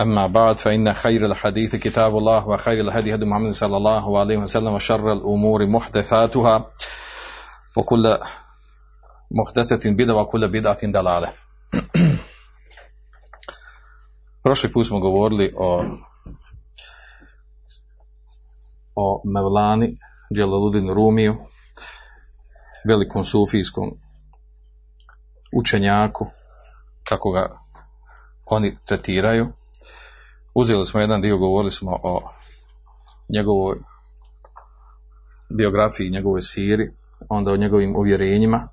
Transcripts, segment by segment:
أما بعد فإن خير الحديث كتاب الله وخير الهدي هدي محمد صلى الله عليه وسلم وشر الأمور محدثاتها وكل محدثة بدعة وكل بدعة ضلالة Prošli put smo govorili o o Mevlani Djelaludinu Rumiju, velikom sufijskom učenjaku, kako ga oni tretiraju. Uzeli smo jedan dio, govorili smo o njegovoj biografiji, njegovoj siri, onda o njegovim uvjerenjima.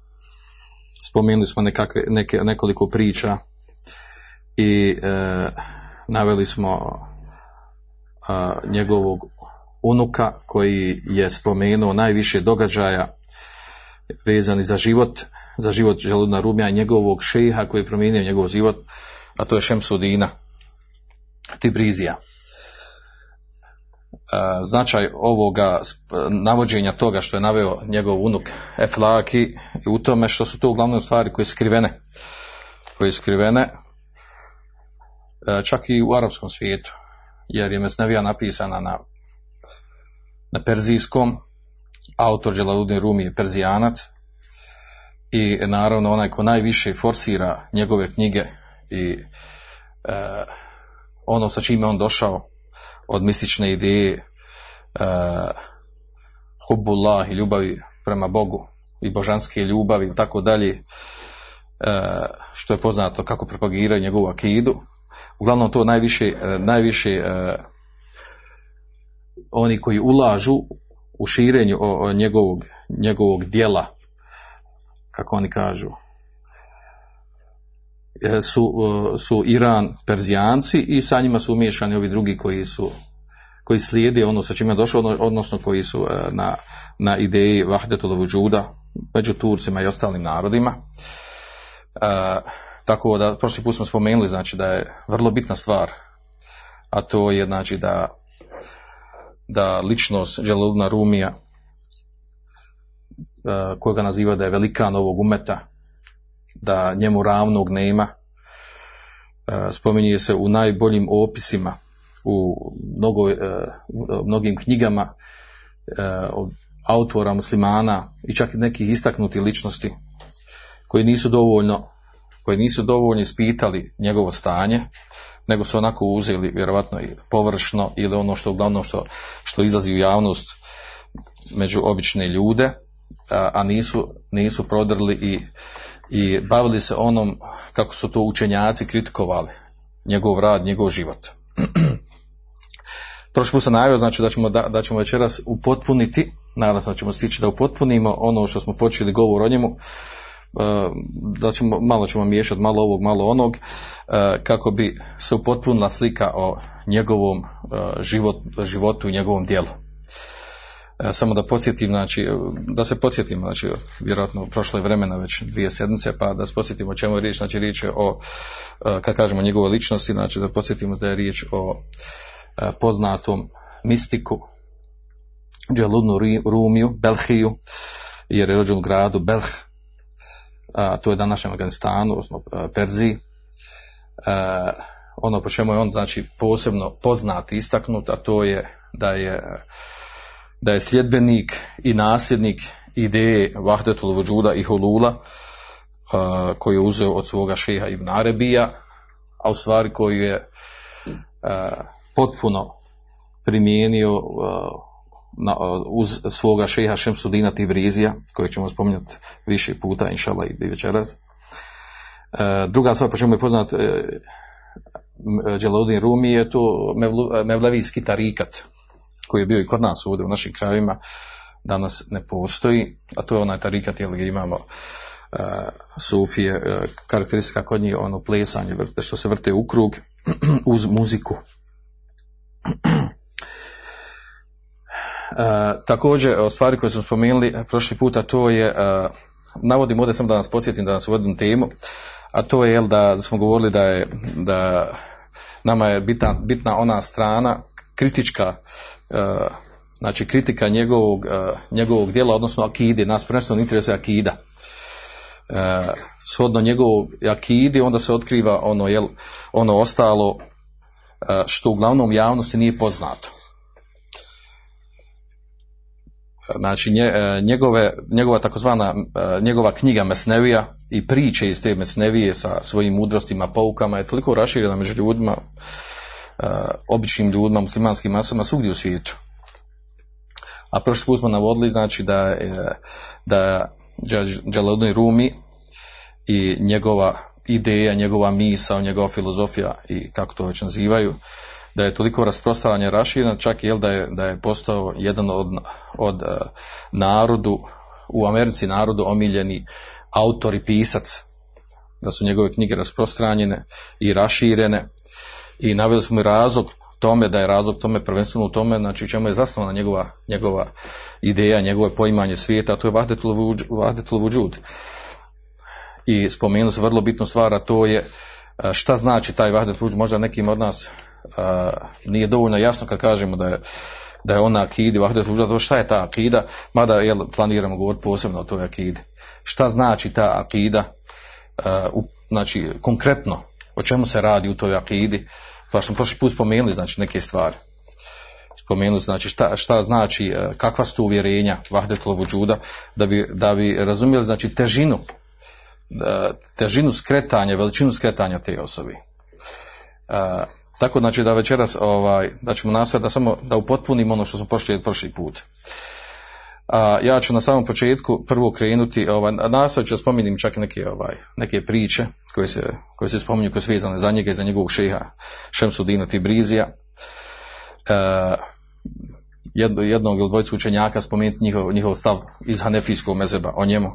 Spomenuli smo nekakve, neke, nekoliko priča i e, naveli smo a, njegovog unuka koji je spomenuo najviše događaja vezani za život, za život Želudna Rumija i njegovog šeha koji je promijenio njegov život, a to je Šemsudina Tibrizija. Značaj ovoga navođenja toga što je naveo njegov unuk Eflaki i u tome što su to uglavnom stvari koje su skrivene, koje su skrivene čak i u arapskom svijetu, jer je Mesnevija napisana na, na perzijskom, autor Đelaludin Rumi je perzijanac i naravno onaj ko najviše forsira njegove knjige i e, ono sa čime on došao od mistične ideje e, hubbullah i ljubavi prema Bogu i božanske ljubavi i tako dalje e, što je poznato kako propagiraju njegovu akidu. Uglavnom to najviše, najviše oni koji ulažu u širenju njegovog, njegovog dijela, kako oni kažu, su, su Iran Perzijanci i sa njima su umiješani ovi drugi koji su koji slijede ono sa čime je došao, odnosno koji su na, na ideji Vahdetul Vujuda među Turcima i ostalim narodima. Tako da, prošli put smo spomenuli, znači da je vrlo bitna stvar, a to je znači da, da ličnost Đeludna Rumija, koga naziva da je velikan ovog umeta, da njemu ravnog nema, spominje se u najboljim opisima, u mnogo, mnogim knjigama autora muslimana i čak i nekih istaknutih ličnosti koji nisu dovoljno koji nisu dovoljno ispitali njegovo stanje, nego su onako uzeli vjerojatno i površno ili ono što uglavnom što, što izlazi u javnost među obične ljude, a, a nisu, nisu prodrli i, i bavili se onom kako su to učenjaci kritikovali njegov rad, njegov život. Prošli put sam najavio znači da ćemo, da, da ćemo večeras upotpuniti, nadam se da ćemo stići da upotpunimo ono što smo počeli govor o njemu, da ćemo, malo ćemo miješati malo ovog, malo onog, kako bi se upotpunila slika o njegovom život, životu i njegovom dijelu. Samo da podsjetim, znači, da se podsjetimo, znači, vjerojatno prošlo je vremena već dvije sedmice, pa da se podsjetimo o čemu je riječ, znači riječ je o, kad kažemo njegovoj ličnosti, znači da podsjetimo da je riječ o poznatom mistiku, Dželudnu Rumiju, Belhiju, jer je rođen u gradu Belh, a, to je današnjem Afganistanu, odnosno Perziji. A, ono po čemu je on znači posebno poznat i istaknut, a to je da je da je sljedbenik i nasljednik ideje Vahdetul Vujuda i Hulula a, koju je uzeo od svoga šeha Ibn Arabija, a u stvari koju je a, potpuno primijenio na, uz svoga šeha Šemsudina Tibrizija, kojeg ćemo spominjati više puta, inšala i večeras. Druga stvar po čemu je poznat Đelodin Rumi je to Mevlevijski tarikat, koji je bio i kod nas ovdje u našim krajevima, danas ne postoji, a to je onaj tarikat jel, gdje imamo e, sufije, e, karakteristika kod njih ono plesanje, vrte, što se vrte u krug uz muziku. E, također, od stvari koje smo spomenuli prošli puta, to je, navodim ovdje samo da nas podsjetim, da nas uvodim temu, a to je jel, da, da smo govorili da je da nama je bitna, bitna ona strana kritička e, znači kritika njegovog, e, njegovog djela, odnosno akide, nas prvenstveno interesuje akida. E, shodno njegovog akidi, onda se otkriva ono, jel, ono ostalo što uglavnom javnosti nije poznato. Znači nje, njegove, njegova takozvana njegova knjiga Mesnevija i priče iz te Mesnevije sa svojim mudrostima, poukama je toliko raširena među ljudima, običnim ljudima, muslimanskim masama svugdje u svijetu. A prošli put smo navodili znači da je da Đalaluddin Rumi i njegova ideja, njegova misa, njegova filozofija i kako to već nazivaju, da je toliko rasprostranjena raširena, čak jel da je, da je postao jedan od, od uh, narodu, u Americi narodu omiljeni autor i pisac, da su njegove knjige rasprostranjene i raširene i naveli smo i razlog tome da je razlog tome prvenstveno u tome znači u čemu je zasnovana njegova, njegova ideja, njegovo poimanje svijeta, a to je vahdetul vudžud. I spomenuli se vrlo bitnu stvar, a to je šta znači taj vahdetul vudžud, možda nekim od nas a, nije dovoljno jasno kad kažemo da je da je ona akidi, vahdet to šta je ta akida, mada jel, planiramo govoriti posebno o toj akidi. Šta znači ta akida, a, u, znači konkretno, o čemu se radi u toj akidi, pa smo prošli put spomenuli znači neke stvari. Spomenuli znači šta, šta znači, kakva su uvjerenja vahdetul vudžuda, da bi, da bi razumjeli znači težinu, težinu skretanja, veličinu skretanja te osobe. Uh, tako znači da večeras ovaj, da ćemo nastaviti da samo da upotpunimo ono što smo prošli prošli put. A, ja ću na samom početku prvo krenuti, ovaj, nastavit ću spominim čak neke, ovaj, neke priče koje se, koje se spominju koje su vezane za njega i za njegovog šeha Šemsudina Tibrizija. E, jednog ili dvojcu učenjaka spomenuti njihov, njihov stav iz Hanefijskog mezeba o njemu,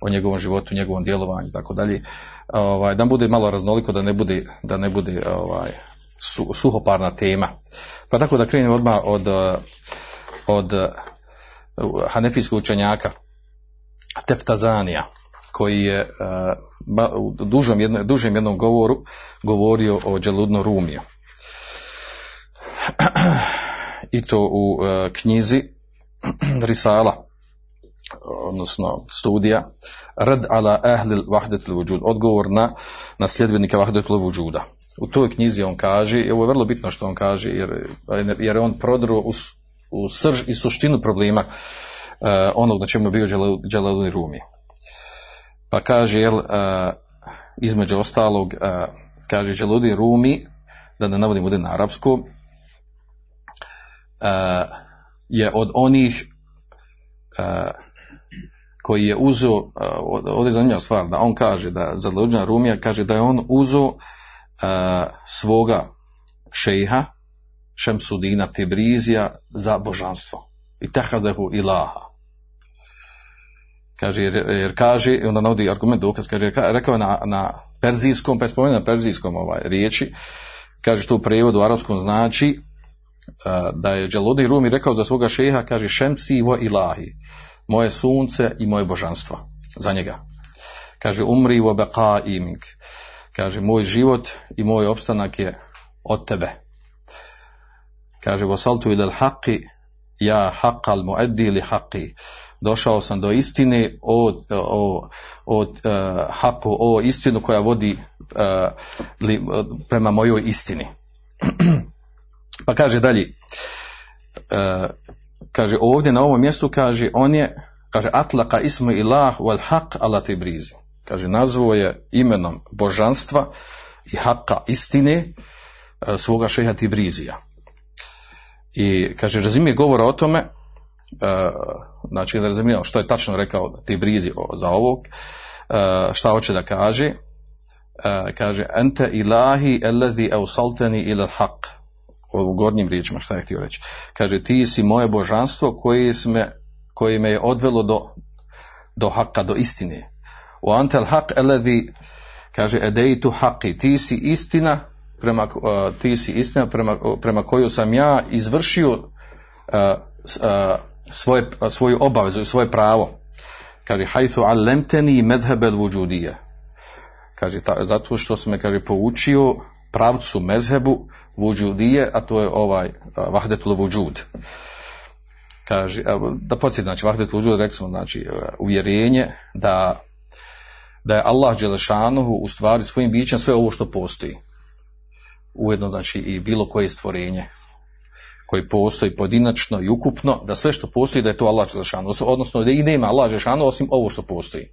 o njegovom životu, njegovom djelovanju i tako dalje. Ovaj, da bude malo raznoliko, da ne bude, da ne bude ovaj, su, suhoparna tema. Pa tako da krenem odmah od, od hanefijskog učenjaka Teftazanija, koji je uh, u dužem, jedno, dužem jednom govoru govorio o Đeludno Rumiju. I to u uh, knjizi Risala, odnosno studija Rad ala ahlil vahdetul vujud, odgovor na, na sljedbenika vahdetul vujuda u toj knjizi on kaže, i ovo je vrlo bitno što on kaže, jer, jer je on prodro u, u srž i suštinu problema uh, onog na čemu je bio Đalaluni Rumi. Pa kaže, jel, uh, između ostalog, uh, kaže Đalaluni Rumi, da ne navodim ovdje na arapsku, je od onih koji je uzo, ovdje je zanimljiva stvar, da on kaže da za Rumija kaže da je on uzo svoga šejha Šemsudina Tebrizija za božanstvo. I tehadehu ilaha. Kaže, jer, jer kaže, onda navodi argument dokaz, kaže, rekao je na, na perzijskom, pa je na perzijskom ovaj, riječi, kaže to u prevodu u arabskom znači uh, da je Đalodi Rumi rekao za svoga šeha, kaže, šemsi vo ilahi, moje sunce i moje božanstvo, za njega. Kaže, umri vo beqa imink, kaže moj život i moj opstanak je od tebe kaže wasaltu ila al-haqqi ja haqqal muaddi li haqqi došao sam do istine od, o, od uh, haku, o istinu koja vodi li, prema mojoj istini. pa kaže dalje, uh, kaže ovdje na ovom mjestu, kaže on je, kaže atlaka ismu ilah wal haq ala tibrizi kaže nazvao je imenom božanstva i haka istine e, svoga šeha Tibrizija. I kaže razumije govora o tome? Znači ne razumijem što je tačno rekao ti brizi za ovog, šta hoće da kaže, kaže ente ilahi allazi awsaltani ila al-haq u gornjim riječima šta je htio reći? Kaže ti si moje božanstvo koje, sme, koje me je odvelo do, do haka, do istine. U antel haq allazi kaže edeitu haqi. Ti si istina prema, ti si istina prema, prema koju sam ja izvršio svoje, svoju obavezu i svoje pravo. Kaže hajtu allemteni medhebel vujudije kaže ta, zato što sam me kaže poučio pravcu mezhebu vujudije a to je ovaj vahdetul vujud kaže da podsjetim znači vahdetul vujud rekli smo znači uvjerenje da da je Allah Đelešanuhu u stvari svojim bićem sve ovo što postoji ujedno znači i bilo koje stvorenje koji postoji pojedinačno i ukupno, da sve što postoji da je to Allah Đelešanu, odnosno da i nema Allah Đelešanu osim ovo što postoji.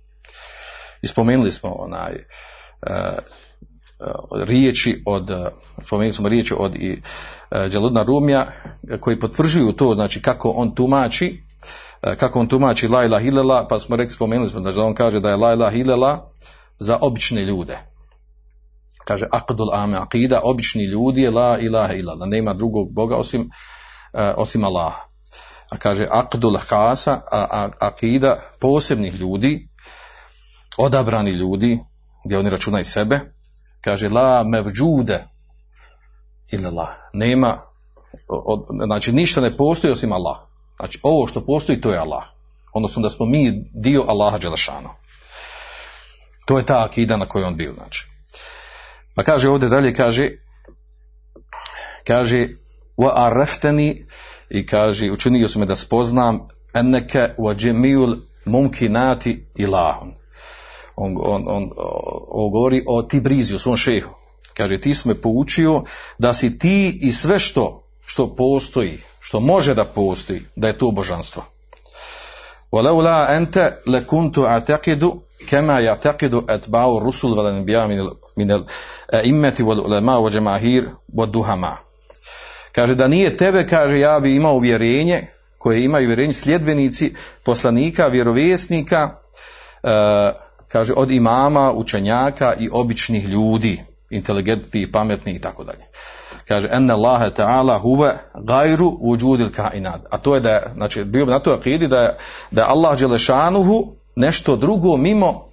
I spomenuli smo onaj uh, riječi od, spomenuli smo riječi od i uh, Rumija koji potvrđuju to, znači kako on tumači, kako on tumači la ilaha illallah, pa smo rekli, spomenuli smo da on kaže da je la ilaha illallah za obične ljude. Kaže akdul ame akida, obični ljudi je la ilaha illallah, nema drugog Boga osim, uh, osim Allaha. A kaže akdul hasa, a, akida posebnih ljudi, odabrani ljudi, gdje oni računaju sebe, kaže la mevđude illallah, nema, od, znači ništa ne postoji osim Allah. Znači ovo što postoji to je Allah. Odnosno da smo mi dio Allaha Đelešanu. To je ta akida na kojoj on bio, znači. Pa kaže ovdje dalje, kaže, kaže, wa arrefteni, i kaže, učinio su me da spoznam, enneke wa džemijul mumkinati ilahun. On, on, on, on govori o Tibrizi, o svom šehu. Kaže, ti si me poučio da si ti i sve što, što postoji, što može da postoji, da je to božanstvo. وَلَوْلَا أَنْتَ لَكُنْتُ أَعْتَقِدُ كما يعتقد أتباع الرسل والأنبياء من من الأئمة والعلماء والجماهير والدهماء kaže da nije tebe kaže ja bi imao vjerenje koje imaju vjerenje sljedbenici poslanika vjerovjesnika e, kaže od imama učenjaka i običnih ljudi inteligentnih pametnih i tako dalje kaže enne Allahe ta'ala huve gajru vujudil kainat a to je da je, znači bio bi na to akidi da je, da je Allah Đelešanuhu nešto drugo mimo,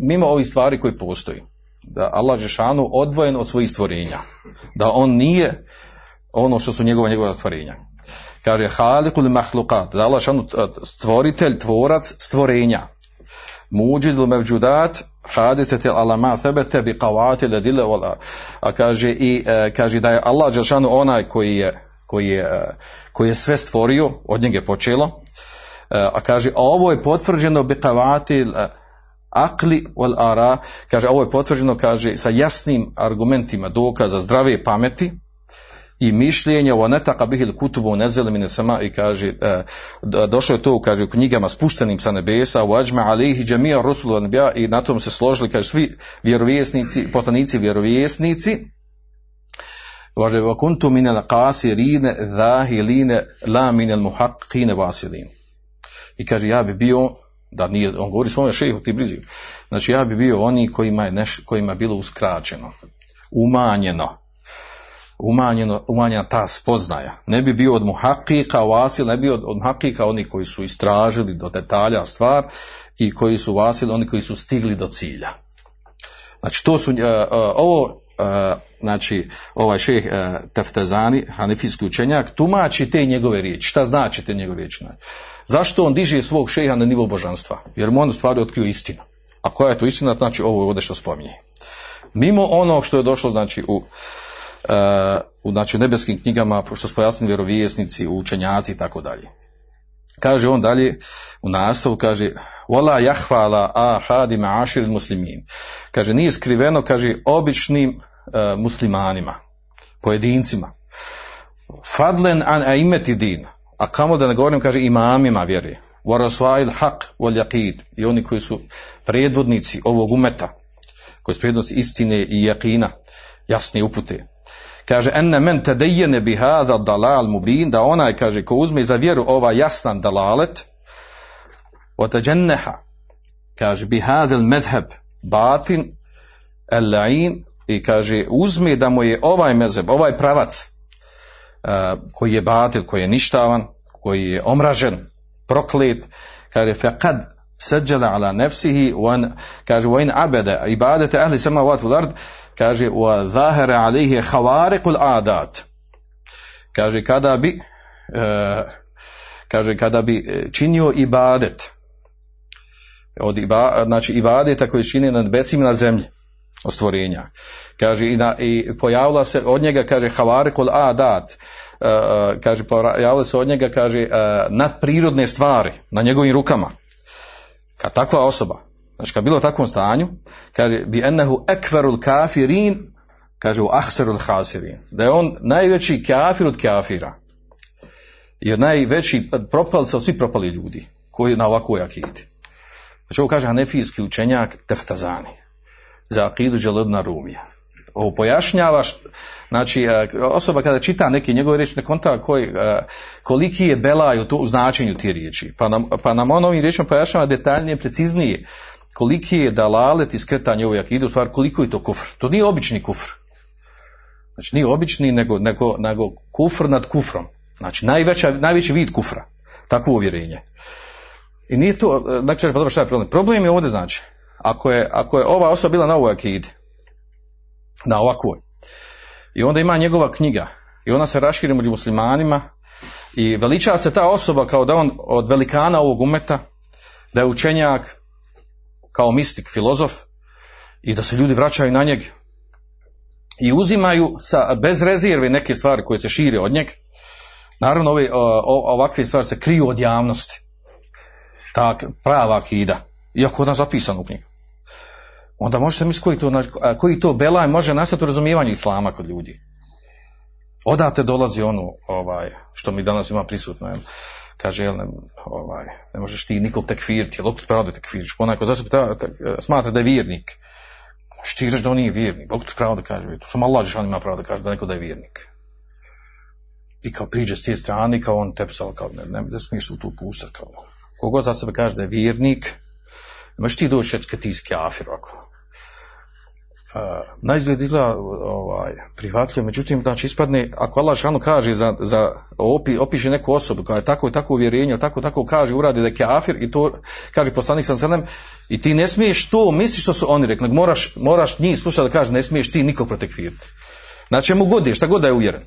mimo ovih stvari koji postoji. Da Allah Žešanu odvojen od svojih stvorenja. Da on nije ono što su njegova njegova stvorenja. Kaže halikul mahlukat, da Allah Žešanu stvoritelj, tvorac stvorenja. Muđidul mevđudat, hadisetel alama sebete bi wala. A kaže i e, kaže da je Allah Žešanu onaj koji je koji je, e, koji je sve stvorio, od njega je počelo, a kaže a ovo je potvrđeno betavati akli wal ara. Kaže ovo je potvrđeno kaže sa jasnim argumentima dokaza zdrave pameti i mišljenja o netaka bihil kutubu nezeli mine sama i kaže e, došlo je to kaže u knjigama spuštenim sa nebesa u ađma alihi džemija rusulu i na tom se složili kaže svi vjerovjesnici poslanici vjerovjesnici. Važe, wa kuntu minel qasirine zahiline la minel muhaqqine vasilin i kaže ja bi bio da nije, on govori svome šehu ti bliži, znači ja bi bio oni kojima je, neš, kojima je bilo uskraćeno, umanjeno, umanjeno, umanjena ta spoznaja. Ne bi bio od muhakika vasil, ne bi bio od, od muhakika oni koji su istražili do detalja stvar i koji su vasili, oni koji su stigli do cilja. Znači to su, uh, uh, ovo, znači ovaj šeh uh, Teftezani, hanefijski učenjak, tumači te njegove riječi. Šta znači te njegove riječi? Zašto on diže svog šeha na nivo božanstva? Jer mu on stvari otkrio istinu. A koja je to istina? Znači ovo je ovdje što spominje. Mimo onog što je došlo znači u, uh, u znači, nebeskim knjigama, što su pojasnili vjerovijesnici, učenjaci i tako dalje. Kaže on dalje u nastavu, kaže Wala jahvala ahadima ašir muslimin. Kaže, nije skriveno, kaže, običnim muslimanima, pojedincima. Fadlen an aimeti din. A kamo da ne govorim, kaže, imamima vjeri, warasvail haq wal yaqid, i oni koji su predvodnici ovog umeta, koji su predvodnici istine i jakina, jasne upute. kaže enne men tedejene bi hada dalal mubin. Da onaj kaže ko uzme za vjeru ova jasnan dalalet otađenneha kaže bi hadel medheb batin el i kaže uzme da mu je ovaj mezeb, ovaj pravac uh, koji je batil, koji je ništavan, koji je omražen, proklet, kaže faqad sajjala ala nafsihi wa kaže wa in abada ibadatu ahli samawati wal ard kaže wa zahara alayhi khawariqul adat kaže kada bi uh, kaže kada bi činio ibadet od iba, znači ibadeta koji čini na nebesima na zemlji ostvorenja. Kaže i, na, i pojavila se od njega kaže havarikul adat uh, kaže pojavila se od njega kaže uh, nadprirodne stvari na njegovim rukama. Kad takva osoba, znači kad bilo u takvom stanju, kaže bi ennehu ekverul kafirin kaže u ahserul hasirin. Da je on najveći kafir od kafira. I najveći propalica od svih propali ljudi koji na ovakvoj akiti. Znači ovo kaže hanefijski učenjak Teftazani za akidu Đelebna Rumija. Ovo pojašnjava, znači e, osoba kada čita neki njegove riječi ne konta koji, e, koliki je belaj u, to, u značenju ti riječi. Pa nam, pa nam on ovim riječima pojašnjava detaljnije, preciznije koliki je dalalet i skretanje ovoj akidu, u stvari koliko je to kufr. To nije obični kufr. Znači nije obični nego, nego, nego kufr nad kufrom. Znači najveća, najveći vid kufra. Takvo uvjerenje. I nije to, znači, pa dobro šta je problem? Problem je ovdje znači, ako je, ako je ova osoba bila na ovoj akidi, na ovakvoj, i onda ima njegova knjiga, i ona se raširi među muslimanima, i veličava se ta osoba kao da on od velikana ovog umeta, da je učenjak, kao mistik, filozof, i da se ljudi vraćaju na njeg, i uzimaju sa, bez rezerve neke stvari koje se šire od njeg, naravno ove, ovakve stvari se kriju od javnosti, ta prava akida, iako je ona zapisana u knjigu. Onda možete misliti koji to, koji to belaj može nastati u razumijevanju islama kod ljudi. Odate dolazi ono, ovaj, što mi danas ima prisutno, jel? kaže, jel, ne, ovaj, ne možeš ti nikog tekfiriti, jel, opet pravo da tekfiriš, onaj ko zase smatra da je vjernik, možeš da on nije vjernik, opet pravo da kaže, to sam Allah on ima pravo da kaže da neko da je vjernik. I kao priđe s te strane, kao on tepsao, kao ne, ne, ne smiješ u tu pušta, kao, Kogo za sebe kaže da je vjernik, možeš ti doći kad ti kafir ovako. Uh, na izgled izgleda ovaj, prihvatljivo, međutim, znači ispadne, ako Allah šanu kaže za, za opi, opiše neku osobu koja je tako i tako uvjerenje, tako tako kaže, uradi da je kafir i to kaže poslanik sam selem i ti ne smiješ to, misliš što su oni rekli, moraš, moraš njih slušati da kaže ne smiješ ti nikog protekvirati. Znači mu god je, šta god da je uvjeren.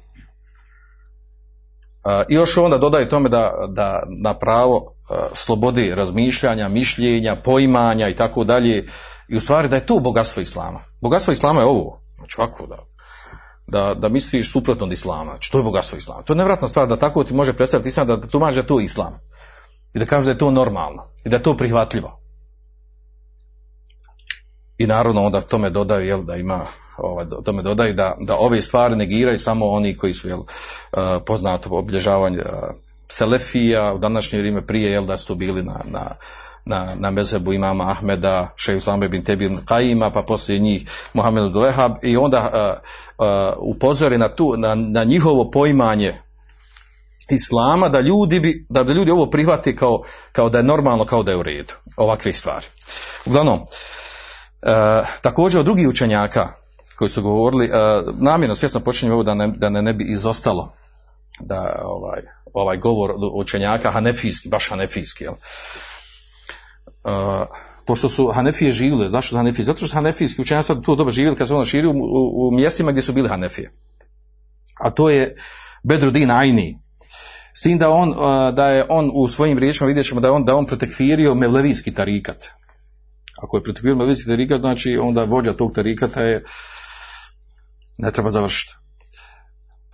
I još onda dodaju tome da, da na pravo slobode razmišljanja, mišljenja, poimanja i tako dalje. I u stvari da je to bogatstvo islama. Bogatstvo islama je ovo. Znači ovako da, da, da misliš suprotno od islama. Znači to je bogatstvo islama. To je nevratna stvar da tako ti može predstaviti islam da tumači da to islam. I da kaže da je to normalno. I da je to prihvatljivo. I naravno onda tome dodaju jel, da ima ovaj, tome dodaju da, da ove stvari negiraju samo oni koji su jel, uh, poznato obilježavanje uh, Selefija u današnje vrijeme prije jel, da su to bili na, na, na, na mezebu imama Ahmeda, šeju Slambe bin Tebin Kajima, pa poslije njih Mohamedu Dulehab i onda uh, uh, upozori na, tu, na, na njihovo poimanje islama da ljudi bi, da ljudi ovo prihvati kao, kao da je normalno, kao da je u redu. Ovakve stvari. Uglavnom, uh, također od drugih učenjaka koji su govorili, uh, namjerno svjesno počinjem ovo da ne, da ne, ne bi izostalo da ovaj, ovaj govor učenjaka hanefijski, baš hanefijski, jel? Uh, pošto su Hanefije živjeli, zašto Hanefije? Zato što su Hanefijski učenjaci tu dobro živjeli kad su ono širili u, u, u, mjestima gdje su bili Hanefije. A to je Bedrudin Ajni. S tim da, on, uh, da je on u svojim riječima vidjet ćemo da je on, da on protekvirio Mevlevijski tarikat. Ako je protekvirio Mevlevijski tarikat, znači onda vođa tog tarikata je ne treba završiti.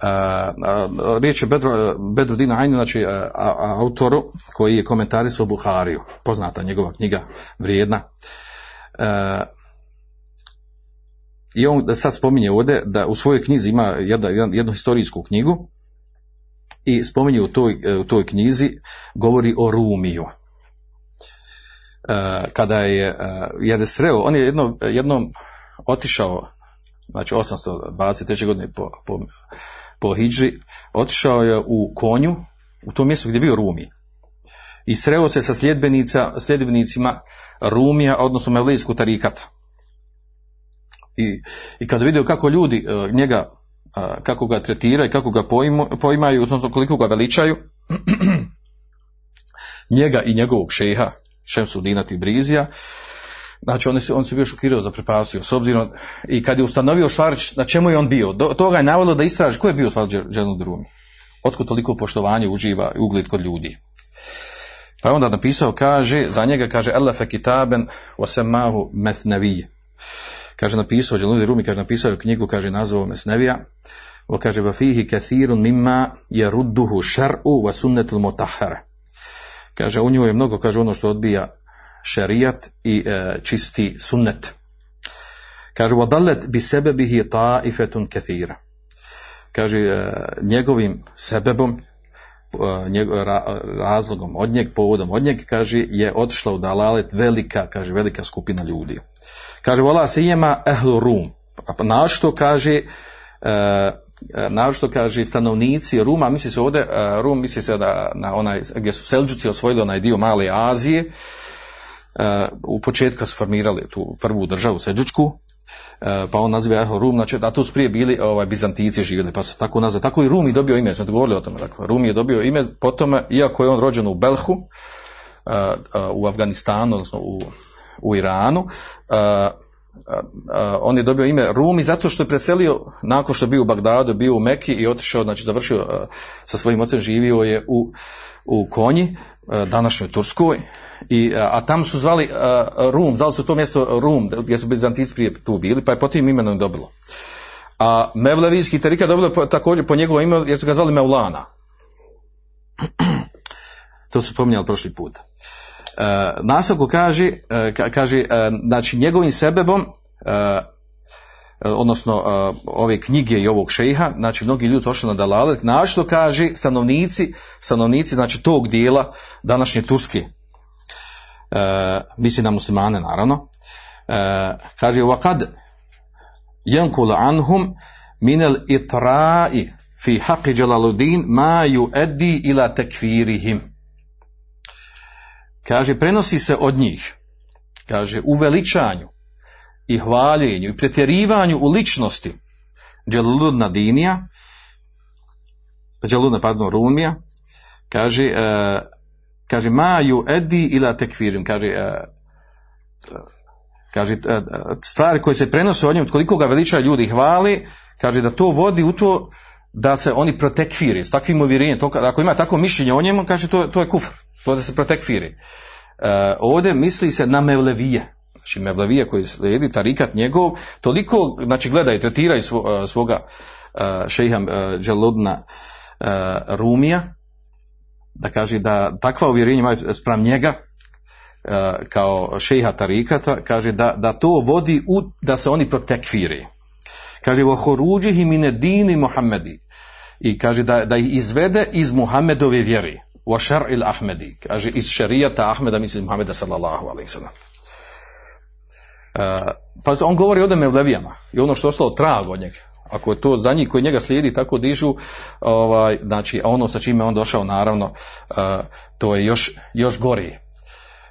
Uh, riječ je Bedru, Bedrudina Ajnu, znači uh, autoru koji je komentarisao Buhariju, poznata njegova knjiga, vrijedna. I on sad spominje ovdje da u svojoj knjizi ima jednu historijsku knjigu i spominje u toj, u toj knjizi govori o Rumiju. Kada je, je sreo, on je jedno, jednom otišao znači 823. godine po, po, po Hidži, otišao je u konju, u tom mjestu gdje je bio Rumi. I sreo se sa sljedbenicima Rumija, odnosno Mevlijskog tarikata. I, I kada vidio kako ljudi e, njega, a, kako ga tretiraju, kako ga poimaju, odnosno koliko ga veličaju, njega i njegovog šeha, Šemsudina Tibrizija, Znači, on se, on se bio šokirao za prepasio, s obzirom, i kad je ustanovio Švarić, na čemu je on bio, do, toga je navalo da istraži ko je bio Švarić Dželnud Rumi. Otkud toliko poštovanje uživa i ugled kod ljudi. Pa je onda napisao, kaže, za njega kaže, Elefe kitaben osemahu mesnevije. Kaže, napisao, Dželnud Rumi, kaže, napisao knjigu, kaže, nazvao mesnevija, o kaže, vafihi kathirun mimma je rudduhu šar'u wa sunnetul motahara. Kaže, u njoj je mnogo, kaže, ono što odbija šerijat i e, čisti sunnet. Kaže, vodalet bi sebebihi je ta i fetun kathira. Kaže, e, njegovim sebebom, e, njeg, ra, razlogom od njeg, povodom od njeg, kaže, je otišla u dalalet velika, kaže, velika skupina ljudi. Kaže, vola se jema ehlu rum. A našto kaže, e, e, našto kaže stanovnici Ruma, misli se ovdje, e, Rum misli se da, na onaj, gdje su Selđuci osvojili onaj dio Male Azije, u početka su formirali tu prvu državu Selđučku, pa on naziva Rum, znači, a tu su prije bili ovaj, Bizantici živjeli, pa su tako nazvali. Tako i Rum i dobio ime, smo govorili o tome. Dakle, Rum je dobio ime po tome, iako je on rođen u Belhu, u Afganistanu, odnosno u, u Iranu, on je dobio ime Rumi zato što je preselio nakon što je bio u Bagdadu, bio u Meki i otišao, znači završio sa svojim ocem, živio je u, u Konji, današnjoj Turskoj, i, a tamo su zvali Rum, zvali su to mjesto Rum, gdje su Bizantici prije tu bili, pa je po tim imenom dobilo. A Mevlevijski tarika dobilo po, također po njegovom imenu, jer su ga zvali Mevlana. to su spominjali prošli put. E, nastavku kaže, kaže, znači njegovim sebebom, odnosno ove knjige i ovog šeha, znači mnogi ljudi su na Dalalet, što kaže stanovnici, stanovnici znači tog dijela današnje Turske, e, misli na muslimane naravno, e, kaže وَقَدْ يَنْكُلَ عَنْهُمْ مِنَ الْإِطْرَاءِ fi حَقِ جَلَالُدِينَ ma يُؤَدِّي ila tekfirihim. Kaže, prenosi se od njih, kaže, u veličanju i hvaljenju i pretjerivanju u ličnosti Džaludna Dinija, Džaludna, pardon, Rumija, kaže, e, kaže maju edi ila tekfirim, kaže uh, kaže uh, stvari koje se prenose od njemu, koliko ga veličaju ljudi hvali, kaže da to vodi u to da se oni protekfiri, s takvim uvjerenjem, ako ima tako mišljenje o njemu, kaže to, to je kufr, to da se protekfiri. Uh, ovdje misli se na Mevlevije, znači Mevlevije koji slijedi, tarikat njegov, toliko, znači gleda i tretiraju svo, svoga šeha Dželudna uh, Rumija, da kaže da takva uvjerenja imaju spram njega e, kao šeha tarikata, kaže da, da to vodi u, da se oni protekviri. Kaže, vo horuđihi mine dini Muhammedi. I kaže da, da ih izvede iz Muhammedove vjeri. Wa šar il Ahmedi. Kaže, iz šarijata Ahmeda, mislim Muhammeda sallallahu alaihi sallam. Uh, pa on govori o Mevlevijama i ono što je ostalo trag od njega ako je to za njih koji njega slijedi tako dižu, ovaj, znači ono sa čime on došao naravno, uh, to je još, još gori,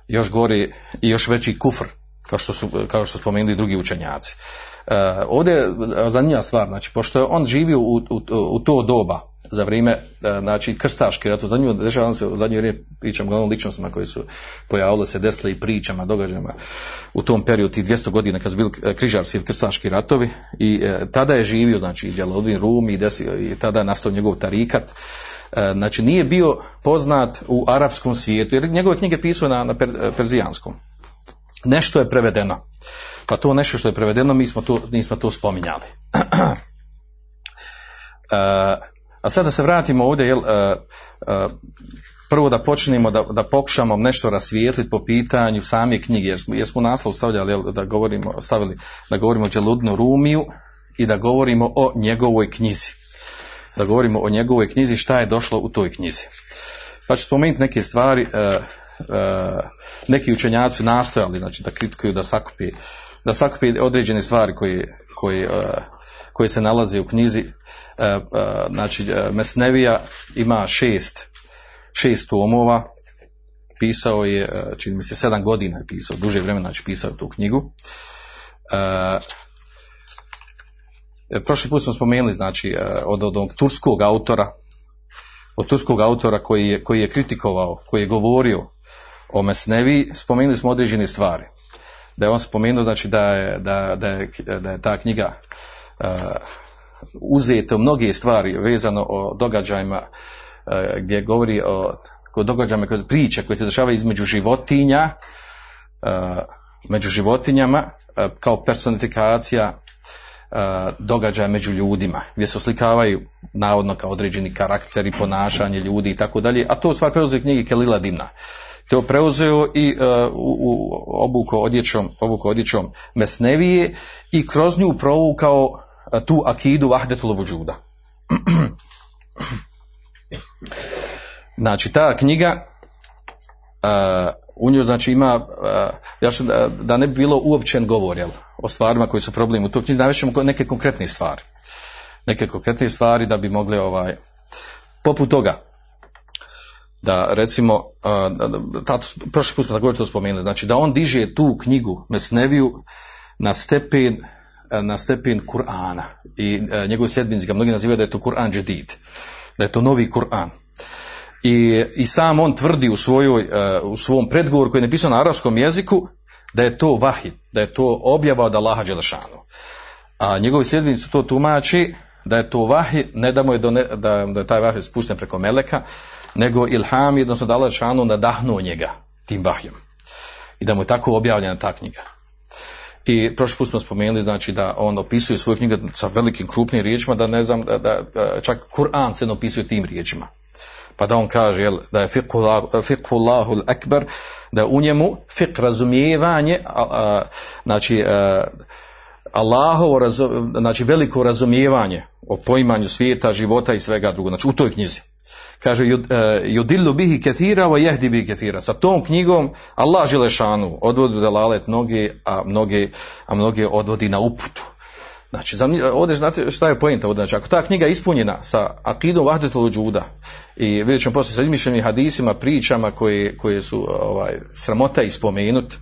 još gori i još veći kufr, kao što su, kao što spomenuli drugi učenjaci. Uh, ovdje je zanimljiva stvar, znači, pošto je on živio u, u, u to doba, za vrijeme, uh, znači, krstaški rat, zanimljivo, dešava se, u zadnje vrijeme pričam uglavnom ličnostima koji su pojavili se, desili i pričama, događajima u tom periodu, tih 200 godina kad su bili križarski ili krstaški ratovi i e, tada je živio, znači, Đalodin Rum i, desio, i tada nastao njegov tarikat, e, znači, nije bio poznat u arapskom svijetu, jer njegove knjige pisao na, na per, perzijanskom. Nešto je prevedeno pa to nešto što je prevedeno, mi smo to, nismo to spominjali. a sada se vratimo ovdje, jel, prvo da počnemo da, da pokušamo nešto rasvijetliti po pitanju same knjige, jer smo, jer smo naslov stavljali jel, da govorimo, stavili da govorimo o Đeludnu Rumiju i da govorimo o njegovoj knjizi. Da govorimo o njegovoj knjizi, šta je došlo u toj knjizi. Pa ću spomenuti neke stvari, neki učenjaci nastojali znači, da kritikuju, da sakupi da sakupi određene stvari koje, koje, koje se nalaze u knjizi. E, e, Znači, e, Mesnevija ima šest, šest tomova, pisao je, čini mi se, sedam godina je pisao, duže vremena znači pisao tu knjigu. Prošli put smo spomenuli, znači, od, od onog turskog autora, od turskog autora koji je, koji je kritikovao, koji je govorio o Mesnevi, spomenuli smo određene stvari. Da je on spomenuo, znači, da je, da, da je, da je ta knjiga uzeto mnoge stvari vezano o događajima uh, gdje govori o kod događajima, kod priče koje se dešavaju između životinja, uh, među životinjama, kao personifikacija događaja među ljudima, gdje se oslikavaju navodno kao određeni karakteri, ponašanje ljudi i tako dalje, a to u stvari preuzeo knjigi Kelila Dimna. To preuzeo i uh, u, u obuko odjećom, obuko odjećom Mesnevije i kroz nju provukao tu akidu Vahdetul Vujuda. znači, ta knjiga u njoj znači ima, ja što da, ne bi bilo uopćen govor jel, o stvarima koji su problem u toj knjizi, navešćemo neke konkretne stvari. Neke konkretne stvari da bi mogli ovaj, poput toga, da recimo, tato, prošli put smo također to spomenuli, znači da on diže tu knjigu Mesneviju na stepen na stepen Kur'ana i uh, njegovi sljedbenici ga mnogi nazivaju da je to Kur'an džedid, da je to novi Kur'an. I, I sam on tvrdi u, svojoj, uh, u svom predgovoru koji je napisao na arapskom jeziku da je to vahid, da je to objava od Allaha Đelešanu. A njegovi sljedbenici to tumači da je to vahid, ne da mu je, done, da, da je taj vahid spušten preko meleka, nego ilham, odnosno da Allah Đelešanu nadahnuo njega tim vahjem. I da mu je tako objavljena ta knjiga. I prošli put smo spomenuli znači da on opisuje svoju knjigu sa velikim krupnim riječima, da ne znam, da, da čak Kur'an se opisuje tim riječima pa da on kaže jel, da je fiqhullahu al-akbar, da u njemu fiqh razumijevanje, a, a, znači a, Allahovo razum, znači veliko razumijevanje o poimanju svijeta, života i svega drugo, znači u toj knjizi. Kaže, judillu bihi kethira wa jehdi bihi kethira. Sa tom knjigom Allah Želešanu odvodi dalalet mnoge, a mnoge, a mnoge odvodi na uputu. Znači, ovdje znate šta je pojenta ovdje? Znači, ako ta knjiga je ispunjena sa akidom vahdetul džuda i vidjet ćemo poslije sa izmišljenim hadisima, pričama koje, koje su ovaj, sramota ispomenut,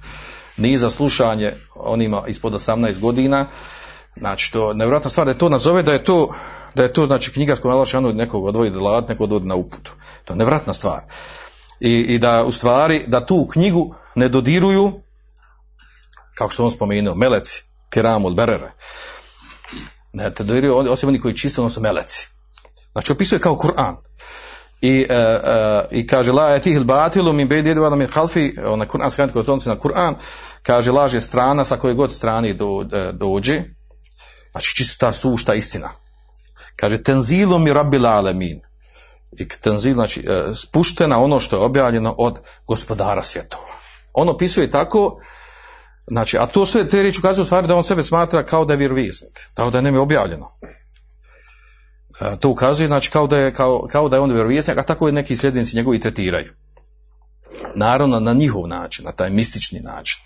nije za slušanje onima ispod 18 godina, znači to nevjerojatna stvar da je to nazove da je to da je to znači knjiga s kojom Allah šanu nekog odvoji ladat, nekog odvodi na uputu. To je nevjerojatna stvar. I, I da u stvari da tu knjigu ne dodiruju kao što on spomenuo, meleci, kiramul, berere, ne te dodiruju osim oni koji čisto odnosno meleci. Znači opisuje kao Kur'an. I, uh, uh, i kaže la je tih batilu min bejdi jedva min halfi, ona Kur'an koji odnosi na Kur'an, kaže laže strana sa koje god strani do, dođe, znači čisto ta sušta istina. Kaže tenzilom mi rabbil alemin. I tenzil, znači spuštena ono što je objavljeno od gospodara svjetova. On opisuje tako, znači, a to sve te riječi ukazuju u stvari da on sebe smatra kao da je vjerovisnik, kao da je objavljeno. E, to ukazuje, znači, kao da je, kao, kao da je on vjerovisnik, a tako je neki sljedenici njegovi tretiraju. Naravno, na njihov način, na taj mistični način.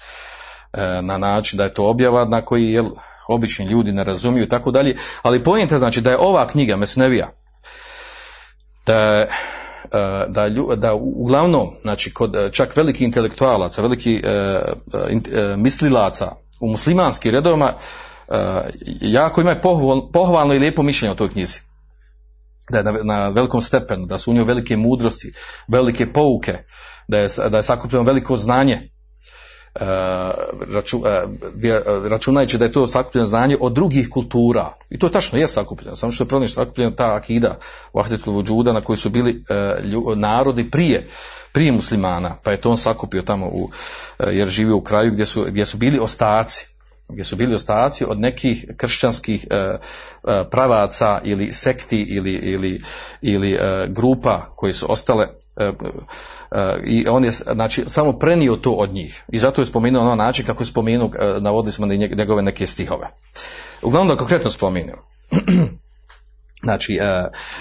E, na način da je to objava na koji jel, obični ljudi ne razumiju i tako dalje, ali pojenta znači da je ova knjiga Mesnevija da da, da uglavnom, znači kod čak veliki intelektualaca, veliki e, e, mislilaca u muslimanskim redovima e, jako imaju pohval, pohvalno i lijepo mišljenje o toj knjizi. Da je na, na velikom stepenu, da su u njoj velike mudrosti, velike pouke, da je, da je sakupljeno veliko znanje, računajući da je to sakupljeno znanje od drugih kultura. I to je tačno, je sakupljeno, samo što je proniš sakupljeno ta akida Vahdetul Vujuda na koji su bili narodi prije, prije muslimana, pa je to on sakupio tamo u, jer živio u kraju gdje su, gdje su bili ostaci gdje su bili ostaci od nekih kršćanskih pravaca ili sekti ili, ili, ili grupa koje su ostale i on je znači, samo prenio to od njih. I zato je spomenuo na način kako je spomenuo, navodili smo njegove neke stihove. Uglavnom da konkretno spomenuo. znači,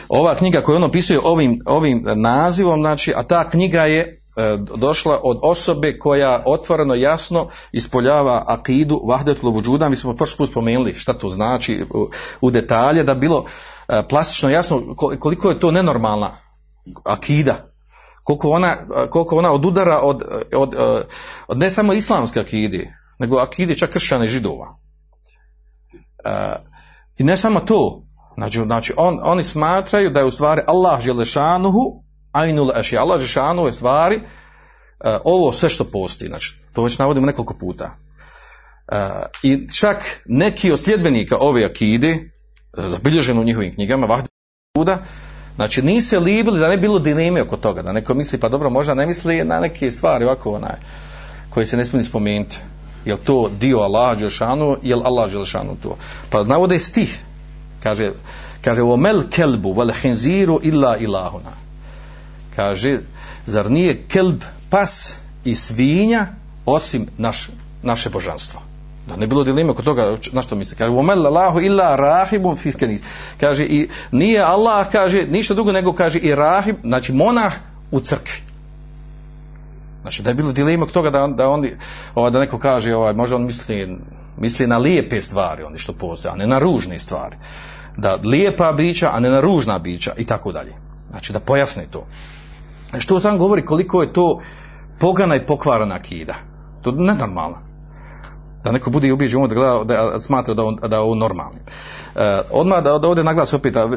ova knjiga koju on opisuje ovim, ovim nazivom, znači, a ta knjiga je e, došla od osobe koja otvoreno jasno ispoljava akidu vahdetul vuđuda, mi smo prošli put spomenuli šta to znači u, detalje, da bilo e, plastično jasno koliko je to nenormalna akida, koliko ona, koliko ona odudara od, od, od ne samo islamske akide, nego akide čak kršćana i židova. I ne samo to, znači, znači on, oni smatraju da je u stvari Allah želešanuhu ainul eši, Allah želešanuhu je stvari uh, ovo sve što postoji, znači to već navodimo nekoliko puta. Uh, I čak neki od sljedbenika ove akide, zabilježeno u njihovim knjigama, Vahduda, znači nisu se libili da ne bilo dileme oko toga, da neko misli, pa dobro, možda ne misli na neke stvari ovako onaj, koje se ne smije spomenuti. Jel to dio Allah Đelšanu, jel Allah Đelšanu to? Pa navode stih, kaže, kaže, o mel kelbu, vel henziru illa ilahuna. Kaže, zar nije kelb pas i svinja osim naš, naše božanstvo? Da ne bilo dilema oko toga, na što misli? Kaže, o mel Allahu illa rahibun fiskenis. Kaže, i nije Allah, kaže, ništa drugo nego kaže i rahib, znači monah u crkvi. Znači da je bilo dilema toga da, da, on, ovaj, da neko kaže, ovaj, možda on misli, misli na lijepe stvari, oni što postoje, a ne na ružne stvari. Da lijepa bića, a ne na ružna bića i tako dalje. Znači da pojasne to. Što sam govori koliko je to pogana i pokvarana akida. To je nenormalno. Da neko bude ubiđen da, gleda, da smatra da, on, da je ovo normalno. E, odmah da, da ovdje naglasi opet, e,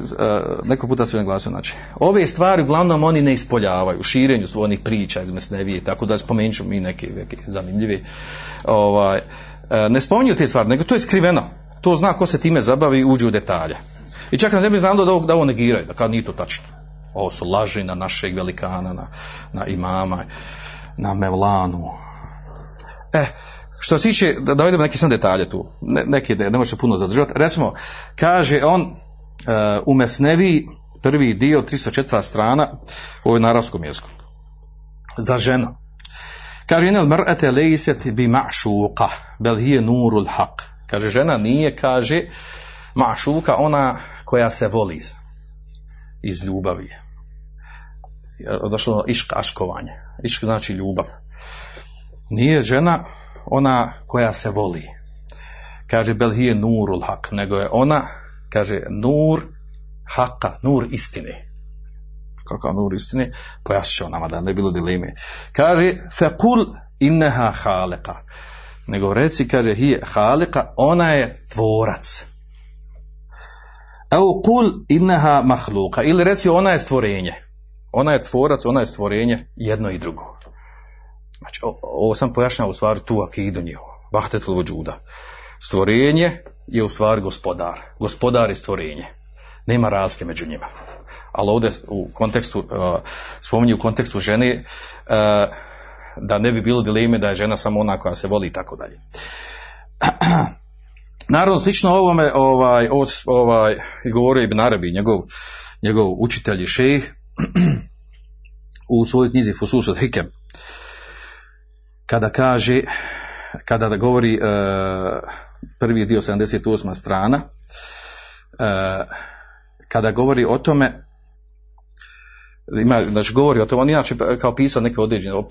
neko puta se naglasio, znači, ove stvari uglavnom oni ne ispoljavaju u širenju svojih priča iz Mesnevije, tako da spomenut ću mi neke, neke zanimljive. Ovaj, e, ne spominju te stvari, nego to je skriveno. To zna ko se time zabavi i uđe u detalje. I čak ne bi znalo da ovo, da ovo negiraju, da kao nije to tačno. Ovo su laži na našeg velikana, na, na imama, na Mevlanu. E, što se tiče, da dovedemo neke sam detalje tu, ne, neke ne, ne može puno zadržati. Recimo, kaže on uh, u Mesnevi, prvi dio, 304 strana, ovo je na jeziku. Za ženu. Kaže, inel mr'ete lejset bi ma'šuqa, bel hije nurul haq. Kaže, žena nije, kaže, ma'šuka, ona koja se voli iz ljubavi. Došlo išk aškovanje. Išk znači ljubav. Nije žena ona koja se voli. Kaže Belhije nurul hak, nego je ona, kaže nur haka, nur istine. Kako nur istine? Pojasnit ćemo nama da ne bilo dileme. Kaže, fekul inneha haleka. Nego reci, kaže, hije haleka, ona je tvorac. Evo kul inneha mahluka. Ili reci, ona je stvorenje. Ona je tvorac, ona je stvorenje, jedno i drugo. Znači, ovo sam pojašnjao u stvari tu akidu njihovu. Vahtetl vođuda. Stvorenje je u stvari gospodar. Gospodar je stvorenje. Nema razlike među njima. Ali ovdje u kontekstu, uh, spominju u kontekstu žene, uh, da ne bi bilo dileme da je žena samo ona koja se voli i tako dalje. Naravno, slično ovome, ovaj, ovaj, govorio Ibn Arabi, njegov, njegov učitelj i šejh, u svojoj knjizi Fusus od Hikem, kada kaže, kada da govori uh, prvi dio 78. strana, uh, kada govori o tome, ima, znači govori o tome, on inače kao pisao neke određene, uh,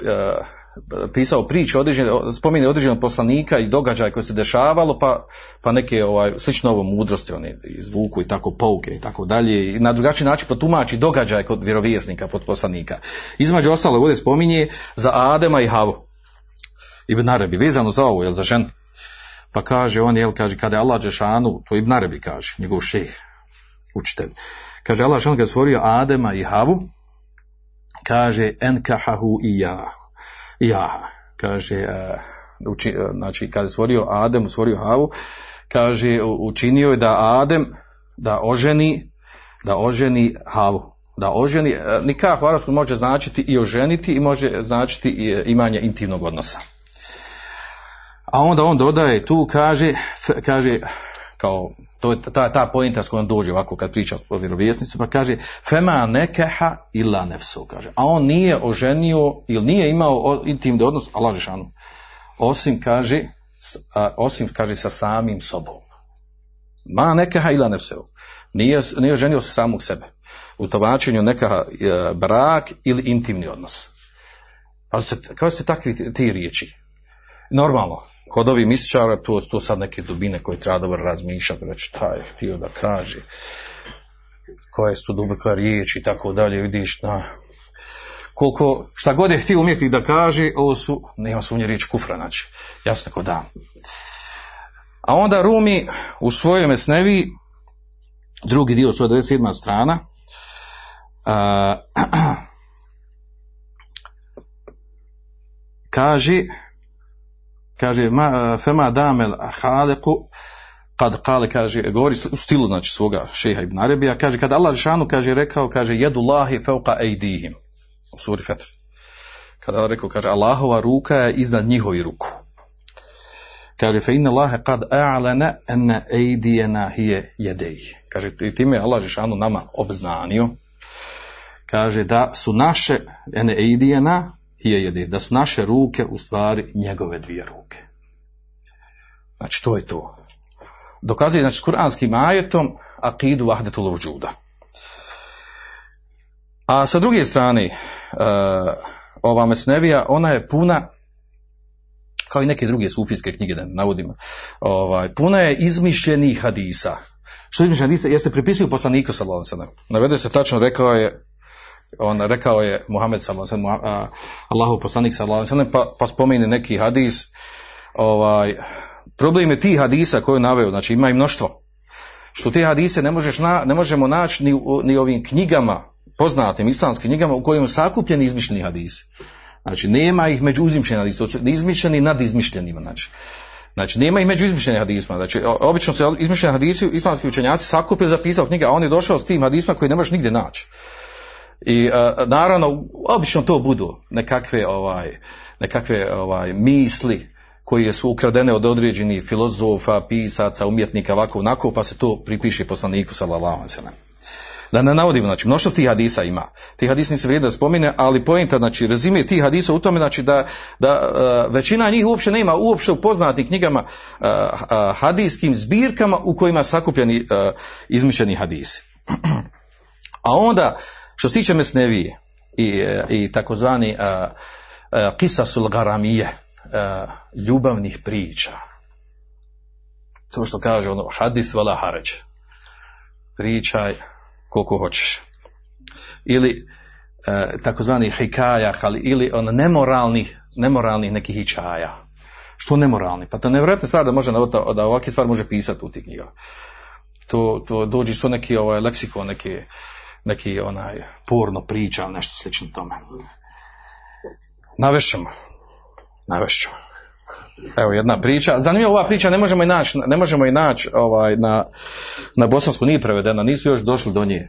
pisao priče, određene, spominje određenog poslanika i događaja koje se dešavalo, pa, pa neke ovaj, slično ovo mudrosti oni izvuku i tako pouke i tako dalje i na drugačiji način potumači događaje kod vjerovjesnika, pod poslanika. Između ostalo ovdje spominje za Adema i Havu. Ibn Arabi, vezano za ovo, jel za ženu? Pa kaže on, jel, kaže, kada je Allah Đešanu, to Ibn Arabi kaže, njegov šeh, učitelj. Kaže, Allah Đešanu kada je stvorio Adema i Havu, kaže, enkahahu i jahu. Jaha. Kaže, uh, uči, uh, znači, kada je stvorio Adem, stvorio Havu, kaže, učinio je da Adem, da oženi, da oženi Havu. Da oženi, uh, nikah u može značiti i oženiti i može značiti imanje intimnog odnosa. A onda on dodaje tu, kaže, kaže kao, to je ta, ta pojenta s kojom dođe ovako kad priča o vjerovjesnicu, pa kaže, fema nekeha illa nefsu, kaže. A on nije oženio ili nije imao intimni odnos, Allah Žešanu, osim, kaže, a, osim, kaže, sa samim sobom. Ma nekeha illa nefsu. Nije, nije oženio sa samog sebe. U tovačenju neka e, brak ili intimni odnos. Pazite, kao ste takvi ti riječi. Normalno, kod ovih mističara to, to sad neke dubine koje treba dobro razmišljati, reći šta je htio da kaže, koja su duboka riječ i tako dalje, vidiš, na, koliko, šta god je htio umjetnik da kaže, ovo su, nema sumnje riječ kufra, znači, jasno ko da. A onda Rumi u svojoj mesnevi, drugi dio, svoja 97. strana, a, kaže, kaže, ma, fema damel haleku, kad kale, kaže, govori u stilu, znači, svoga šeha ibn Arabija, kaže, kad Allah šanu, kaže, rekao, kaže, jedu lahi feuka ejdihim, u suri Fetr. Kada Allah rekao, kaže, Allahova ruka je iznad njihovi ruku. Kaže, fe inna Allahe kad a'lana enne ejdijena hije jedej. Kaže, i time je Allah Žešanu nama obznanio, kaže, da su naše, ene ejdijena hije jedej, da su naše ruke u stvari njegove dvije ruke. Znači, to je to. Dokazuje, znači, s kuranskim ajetom akidu vahdetul vđuda. A sa druge strane, uh, ova mesnevija, ona je puna kao i neke druge sufijske knjige da navodimo, ovaj, puna je izmišljenih hadisa. Što izmišljenih hadisa? Jeste pripisuju poslaniku sallallahu. Navede se tačno rekao je on rekao je Muhammed sallallahu Allahov poslanik sallallahu pa, pa spomene neki hadis ovaj problem je tih hadisa koje je naveo, znači ima i mnoštvo. Što te hadise ne možeš na, ne možemo naći ni, ni ovim knjigama poznatim islamskim knjigama u kojima su sakupljeni izmišljeni hadisi. Znači, nema ih među uzmišljenim hadisima, su izmišljeni nad izmišljenima, znači. Znači, nema ih među izmišljenim hadisima. Znači, obično se izmišljeni hadisi, islamski učenjaci sakupili, zapisao knjige, a on je došao s tim hadisima koji ne možeš nigdje naći. I a, naravno, obično to budu nekakve, ovaj, nekakve ovaj, misli koje su ukradene od određenih filozofa, pisaca, umjetnika, ovako, onako, pa se to pripiše poslaniku, sallallahu. Da ne navodimo, znači, mnoštvo tih hadisa ima. Ti hadisi nisu vrijede da spomine, ali poenta, znači, rezime tih hadisa u tome, znači, da, da e, većina njih uopće nema uopće u poznatim knjigama e, a, hadijskim zbirkama u kojima sakupljeni e, izmišljeni hadisi. A onda, što se tiče mesnevije i, i takozvani kisasul garamije, ljubavnih priča, to što kaže ono, hadis vala hareć, pričaj koliko hoćeš. Ili takozvani hikaja, ali, ili on nemoralnih, nemoralnih nekih hičaja. Što nemoralni? Pa to je nevjerojatna stvar da može da, da ovakve stvari može pisati u tih knjiga. To, to dođi su neki ovaj leksikon, neki, neki onaj porno priča, ili nešto slično tome. Navešćemo. Navešćemo. Evo jedna priča. Zanimljiva ova priča, ne možemo i naći, ne možemo i naći ovaj, na, na bosansku nije prevedena, nisu još došli do nje.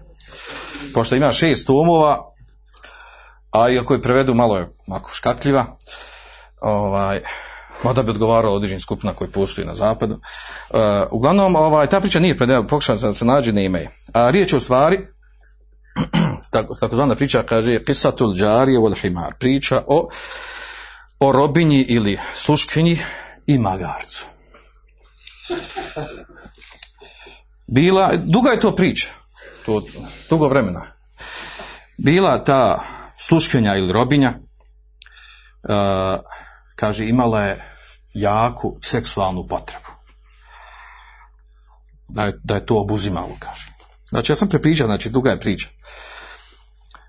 Pošto ima šest tomova, a iako je prevedu malo je mako škakljiva, ovaj, mada bi odgovaralo određenim skupina koji postoji na zapadu. Uh, uglavnom, ovaj, ta priča nije prevedena, pokušam da se nađe, ne ime. A riječ je u stvari, takozvana priča kaže Kisatul džarije wal himar, priča o o robinji ili sluškinji i magarcu. Bila, duga je to priča, to dugo vremena. Bila ta sluškinja ili robinja, uh, kaže, imala je jaku seksualnu potrebu. Da je, da je to obuzimalo, kaže. Znači, ja sam prepričao, znači, duga je priča.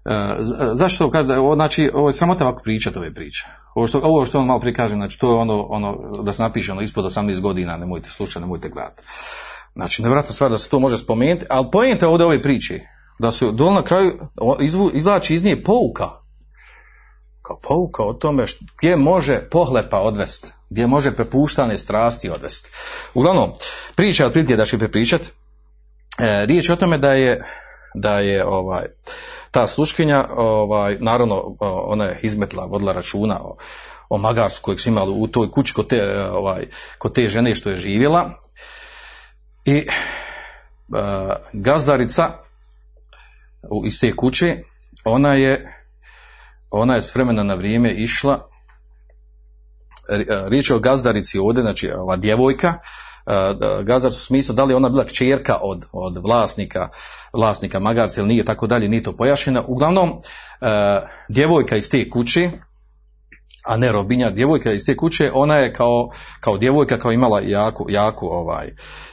E, zašto ovo, znači, ovo je sramota ovako pričati ove priče. Ovo što, ovo što on malo prikaže, znači, to je ono, ono, da se napiše ono ispod 18 godina, nemojte slušati, nemojte gledati. Znači, nevjerojatna stvar da se to može spomenuti, ali pojente ovdje ove priče, da se dol na kraju izvu, iz nje pouka. Kao pouka o tome što, gdje može pohlepa odvesti, gdje može prepuštane strasti odvesti. Uglavnom, priča od da će prepričati, riječ je o tome da je, da je ovaj, ta sluškinja, ovaj, naravno, ona je izmetla, vodila računa o, o magarsu kojeg su imali u toj kući kod te, ovaj, kod te žene što je živjela. I uh, gazdarica iz te kuće, ona je, ona je s vremena na vrijeme išla, riječ je o gazdarici ovdje, znači ova djevojka, gazdarica u smislu da li ona bila kćerka od, od vlasnika, vlasnika magarca ili nije tako dalje, nije to pojašnjeno. Uglavnom, djevojka iz te kuće a ne robinja, djevojka iz te kuće, ona je kao, kao djevojka kao imala jako, jako ovaj,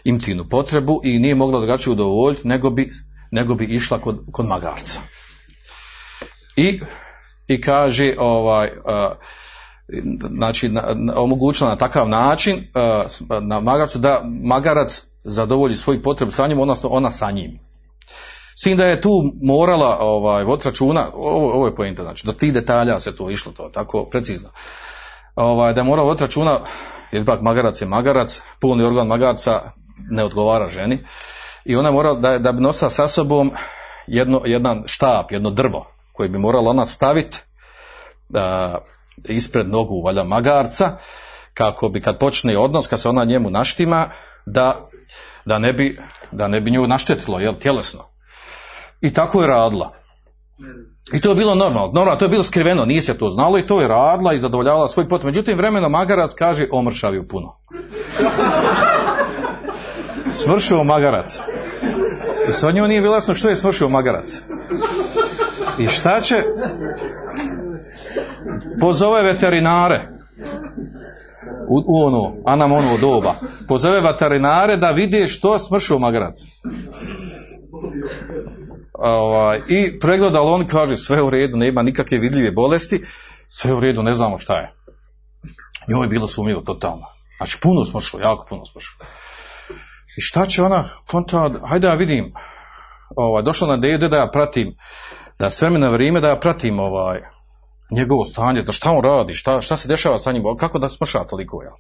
intimnu potrebu i nije mogla drugačije udovoljiti nego bi, nego bi išla kod, kod magarca. I, i kaže ovaj, a, znači na, na, omogućila na takav način a, na magarcu da magarac zadovolji svoju potrebu sa njim, odnosno ona sa njim. S tim da je tu morala ovaj, vod računa, ovo, ovo je pojenta, znači do tih detalja se to išlo, to tako precizno. Ovaj, da je morala vod računa, jer ipak magarac je magarac, pulni organ magarca ne odgovara ženi i ona mora da, da bi nosila sa sobom jedno, jedan štap, jedno drvo koje bi morala ona staviti da, ispred nogu valja magarca kako bi kad počne odnos, kad se ona njemu naštima, da, da, ne, bi, da ne bi nju naštetilo, jel, tjelesno. I tako je radila. I to je bilo normalno, normalno, to je bilo skriveno, nije se to znalo i to je radila i zadovoljavala svoj pot. Međutim, vremeno magarac kaže omršavio puno. Smršio magarac. I sa njom nije bilo jasno što je smršio magarac. I šta će? Pozove veterinare u, u ono, a nam ono doba. Pozove veterinare da vide što smršio magarac. Ovaj, I pregledali on kaže sve u redu, nema nikakve vidljive bolesti, sve u redu, ne znamo šta je. Njoj je bilo sumnjivo totalno. Znači puno smršilo, jako puno smršilo. I šta će ona, konta, hajde ja vidim, ovaj, došla na dede da ja pratim, da s vremena vrijeme da ja pratim ovaj, njegovo stanje, da šta on radi, šta, šta se dešava sa njim, kako da smrša toliko, ja.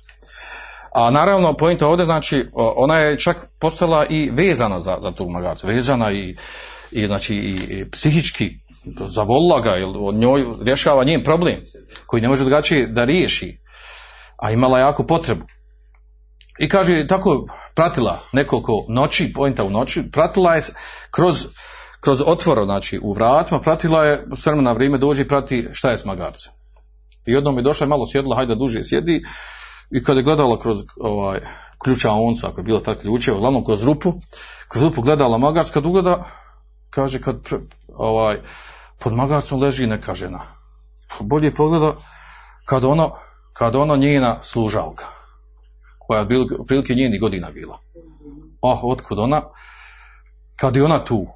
A naravno, pojenta ovdje, znači, ona je čak postala i vezana za, za tog magarca, vezana i, i znači, i, i psihički, zavolila ga, jer od njoj rješava njen problem, koji ne može drugačije da riješi, a imala jako potrebu. I kaže, tako pratila nekoliko noći, pojenta u noći, pratila je kroz, kroz otvoro, znači u vratima, pratila je, s vremena vrijeme dođe i prati šta je s magarcem. I jednom je došla malo sjedla, hajde duže sjedi, i kada je gledala kroz ovaj, ključa onca, ako je bilo tako ključeva, uglavnom kroz rupu, kroz rupu gledala magarc, kad ugleda, kaže, kad ovaj, pod magarcom leži neka žena. Bolje pogleda kad ono, kad ono njena služavka, koja je bil, prilike njeni godina bila. Oh, otkud ona? Kad je ona tu.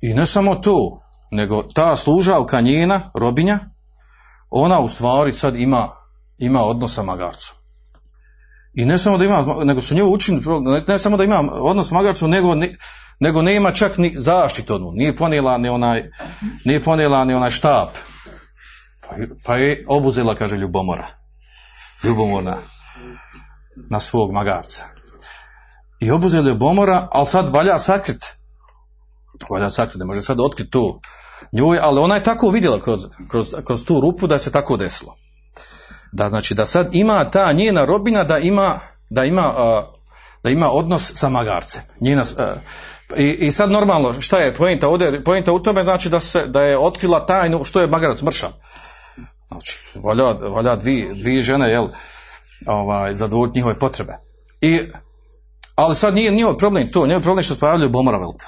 I ne samo tu, nego ta služavka njena, robinja, ona u stvari sad ima ima odnos sa magarcom. I ne samo da ima, nego su nju učini, ne, samo da ima odnos sa magarcom, nego, ne, nego nema čak ni zaštitu onu, nije ponijela ni onaj, nije ponijela ni onaj štap. Pa, pa je obuzela, kaže, ljubomora. Ljubomorna na svog magarca. I obuzela ljubomora, ali sad valja sakrit. Valja sakrit, ne može sad otkriti to njoj, ali ona je tako vidjela kroz, kroz, kroz tu rupu da se tako desilo da znači da sad ima ta njena robina da ima da ima da ima odnos sa magarcem. Njena, i, I sad normalno, šta je pojenta ovdje? Pojenta u tome znači da, se, da je otkrila tajnu što je magarac mršav. Znači, valja, valja dvi, dvi žene, jel, ovaj, zadovoljiti njihove potrebe. I, ali sad nije njihov problem to, njihov problem što se pojavljaju ljubomora velika.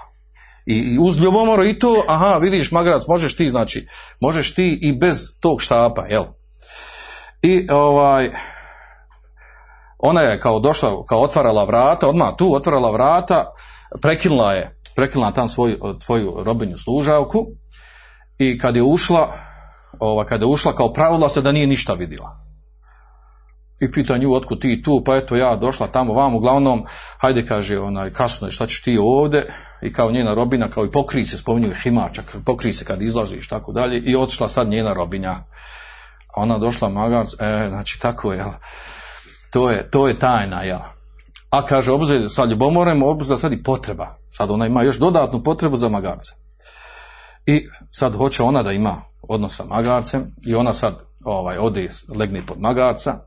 I, uz ljubomoru i to, aha, vidiš magarac, možeš ti, znači, možeš ti i bez tog štapa, jel, i ovaj ona je kao došla, kao otvarala vrata, odmah tu otvarala vrata, prekinula je, prekinula tam svoju, tvoju robinju služavku i kad je ušla, ova, kad je ušla, kao pravila se da nije ništa vidjela. I pita nju, otkud ti tu, pa eto ja došla tamo vam, uglavnom, hajde kaže, onaj, kasno je, šta ćeš ti ovdje, i kao njena robina, kao i pokri se, spominju himačak, pokri se kad izlaziš, tako dalje, i otišla sad njena robinja ona došla magarc, e, znači tako je, to je, to je tajna, ja. A kaže, obzir sa ljubomorem, obzir sad i potreba. Sad ona ima još dodatnu potrebu za magarce. I sad hoće ona da ima odnos sa magarcem i ona sad ovaj, ode, legne pod magarca.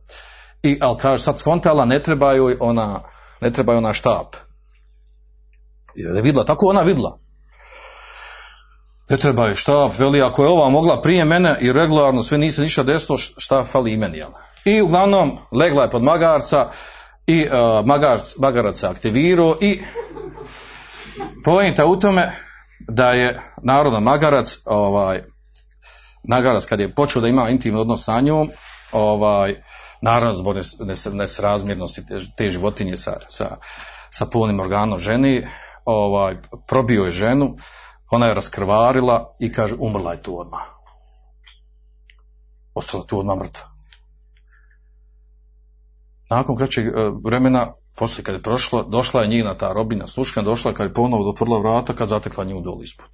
I, ali kaže, sad skontala, ne treba joj ona, ne treba joj ona štap. Jer je vidla, tako ona vidla ne treba je štap, veli ako je ova mogla prije mene i regularno sve nisi ništa desilo, šta fali i meni, jel? I uglavnom legla je pod magarca i uh, magarc, magarac se aktivirao i pojenta u tome da je narodno magarac ovaj, nagaras kad je počeo da ima intimni odnos sa njom, ovaj, naravno zbog nes- nes- nesrazmjernosti te, te životinje sa, sa, sa polnim organom ženi, ovaj, probio je ženu, ona je raskrvarila i kaže umrla je tu odmah. Ostala tu odmah mrtva. Nakon kraćeg e, vremena, poslije kad je prošla, došla je njena ta robina sluška, došla kad je ponovo otvorila vrata, kad zatekla nju dol ispod.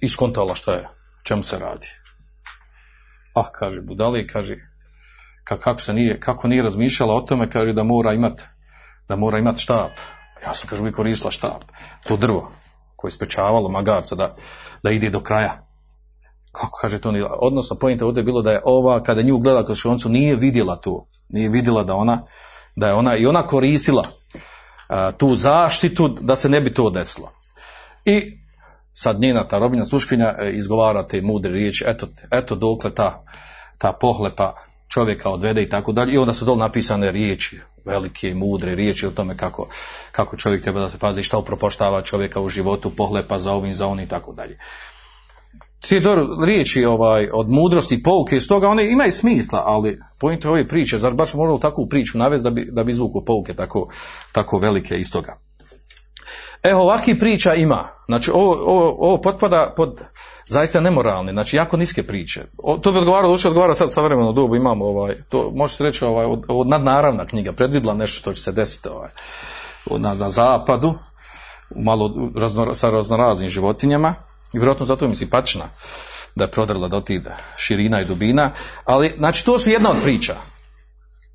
I skontala šta je, čemu se radi. Ah, kaže, budali, kaže, ka- kako se nije, kako nije razmišljala o tome, kaže da mora imat, da mora imat štap. Ja sam, kaže, uvijek koristila štap, to drvo koje je sprečavalo magarca da, da ide do kraja. Kako kaže to odnosno pojenta ovdje je bilo da je ova, kada nju gleda kroz šoncu, nije vidjela to, nije vidjela da ona, da je ona, i ona koristila a, tu zaštitu da se ne bi to desilo. I sad njena ta robina sluškinja e, izgovara te mudre riječi, eto, eto dokle ta, ta pohlepa čovjeka odvede i tako dalje. I onda su dole napisane riječi, velike i mudre riječi o tome kako, kako čovjek treba da se pazi, šta upropoštava čovjeka u životu, pohlepa za ovim, za onim i tako dalje. Dobro riječi ovaj, od mudrosti pouke iz toga, one imaju smisla, ali pojente ove priče, zar baš moralo takvu priču navesti da bi, da bi izvuku pouke tako, tako velike iz toga. E, ovakvih priča ima. Znači, ovo, ovo, ovo potpada pod zaista nemoralne, znači jako niske priče. O, to bi odgovaralo, uopće odgovara sad savremeno dobu, imamo ovaj, to može se reći ovaj, od, nadnaravna knjiga, predvidla nešto što će se desiti ovaj, na, na zapadu, malo razno, sa raznoraznim životinjama, i vjerojatno zato mi simpatična da je prodrla do tih širina i dubina, ali znači to su jedna od priča.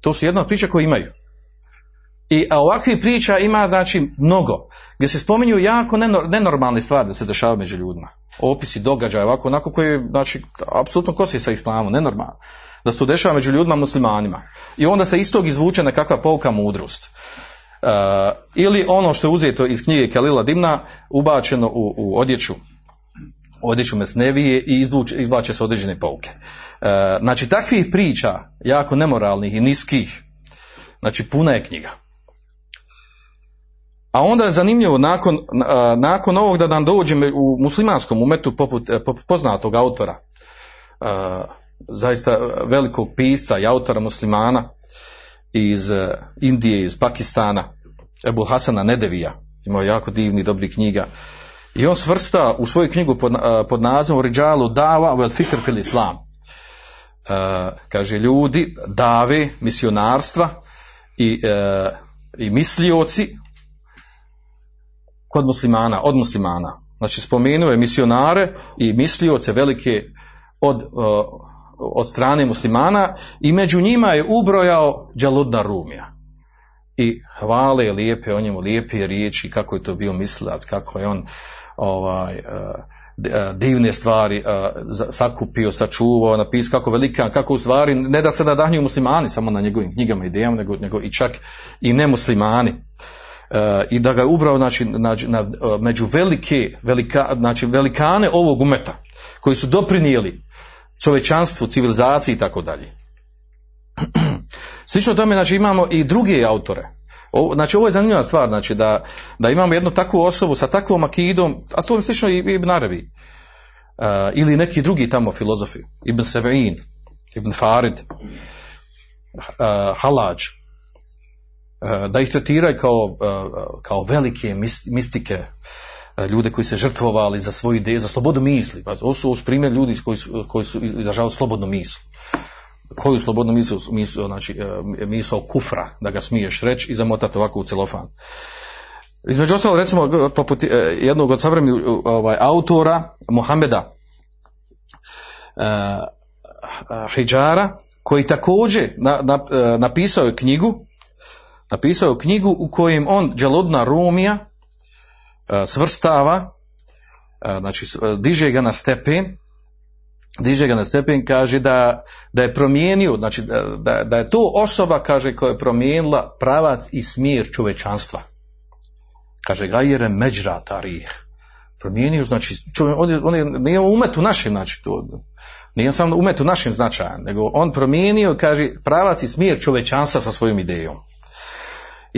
To su jedna od priča koje imaju. I a ovakvih priča ima znači mnogo, gdje se spominju jako nenor- nenormalne stvari da se dešavaju među ljudima. Opisi događaja ovako, onako koji znači apsolutno kosi sa islamom, nenormalno. Da se to dešava među ljudima muslimanima. I onda se iz tog izvuče nekakva pouka mudrost. Uh, ili ono što je uzeto iz knjige Kalila Dimna, ubačeno u, u odjeću odjeću mesnevije i izvuče, izvlače se određene pouke. E, znači, takvih priča, jako nemoralnih i niskih, znači puna je knjiga. A onda je zanimljivo, nakon, a, nakon ovog da nam dođe u muslimanskom umetu, poput, e, poput poznatog autora, a, zaista velikog pisca i autora muslimana iz e, Indije, iz Pakistana, Ebu Hasana Nedevija, imao jako divni, dobri knjiga, i on svrsta u svoju knjigu pod, pod nazivom Riđalu Dava vel fikr fil Islam. E, kaže ljudi, dave, misionarstva i, e, i mislioci kod muslimana, od muslimana. Znači spomenuo je misionare i mislioce velike od, od strane muslimana i među njima je ubrojao Đaludna Rumija i hvale lijepe o njemu, lijepe riječi, kako je to bio mislilac, kako je on ovaj, divne stvari sakupio, sačuvao, napisao kako velika, kako u stvari, ne da se nadahnju muslimani samo na njegovim knjigama i idejama, nego, nego i čak i nemuslimani. I da ga je ubrao znači, na, na, među velike, velika, znači velikane ovog umeta, koji su doprinijeli čovečanstvu, civilizaciji i tako dalje. Slično tome, znači, imamo i druge autore. O, znači, ovo je zanimljiva stvar, znači, da, da imamo jednu takvu osobu sa takvom akidom, a to je slično i Ibn Arabi, uh, ili neki drugi tamo filozofi, Ibn Sevein, Ibn Farid, uh, Halađ, uh, da ih tretiraju kao, uh, kao velike mistike, ljude koji se žrtvovali za svoju ideju, za slobodu misli. Pa, ovo su primjer ljudi koji su, koji su izražavali slobodnu mislu koju slobodnu misl, misl, znači, misl kufra, da ga smiješ reći i zamotati ovako u celofan. Između ostalo, recimo, poput jednog od savremenih ovaj, autora, Mohameda uh, Hidžara, koji također na, na, napisao je knjigu, napisao knjigu u kojem on Đalodna Rumija uh, svrstava, uh, znači, diže ga na stepen, diže ga na stepen, kaže da, da je promijenio, znači da, da, je to osoba, kaže, koja je promijenila pravac i smjer čovečanstva. Kaže, gajere međra tarih. Promijenio, znači, čovjek, on, je, on je, nije umet u našem, znači, to, nije samo umet u našem značajan, nego on promijenio, kaže, pravac i smjer čovečanstva sa svojom idejom.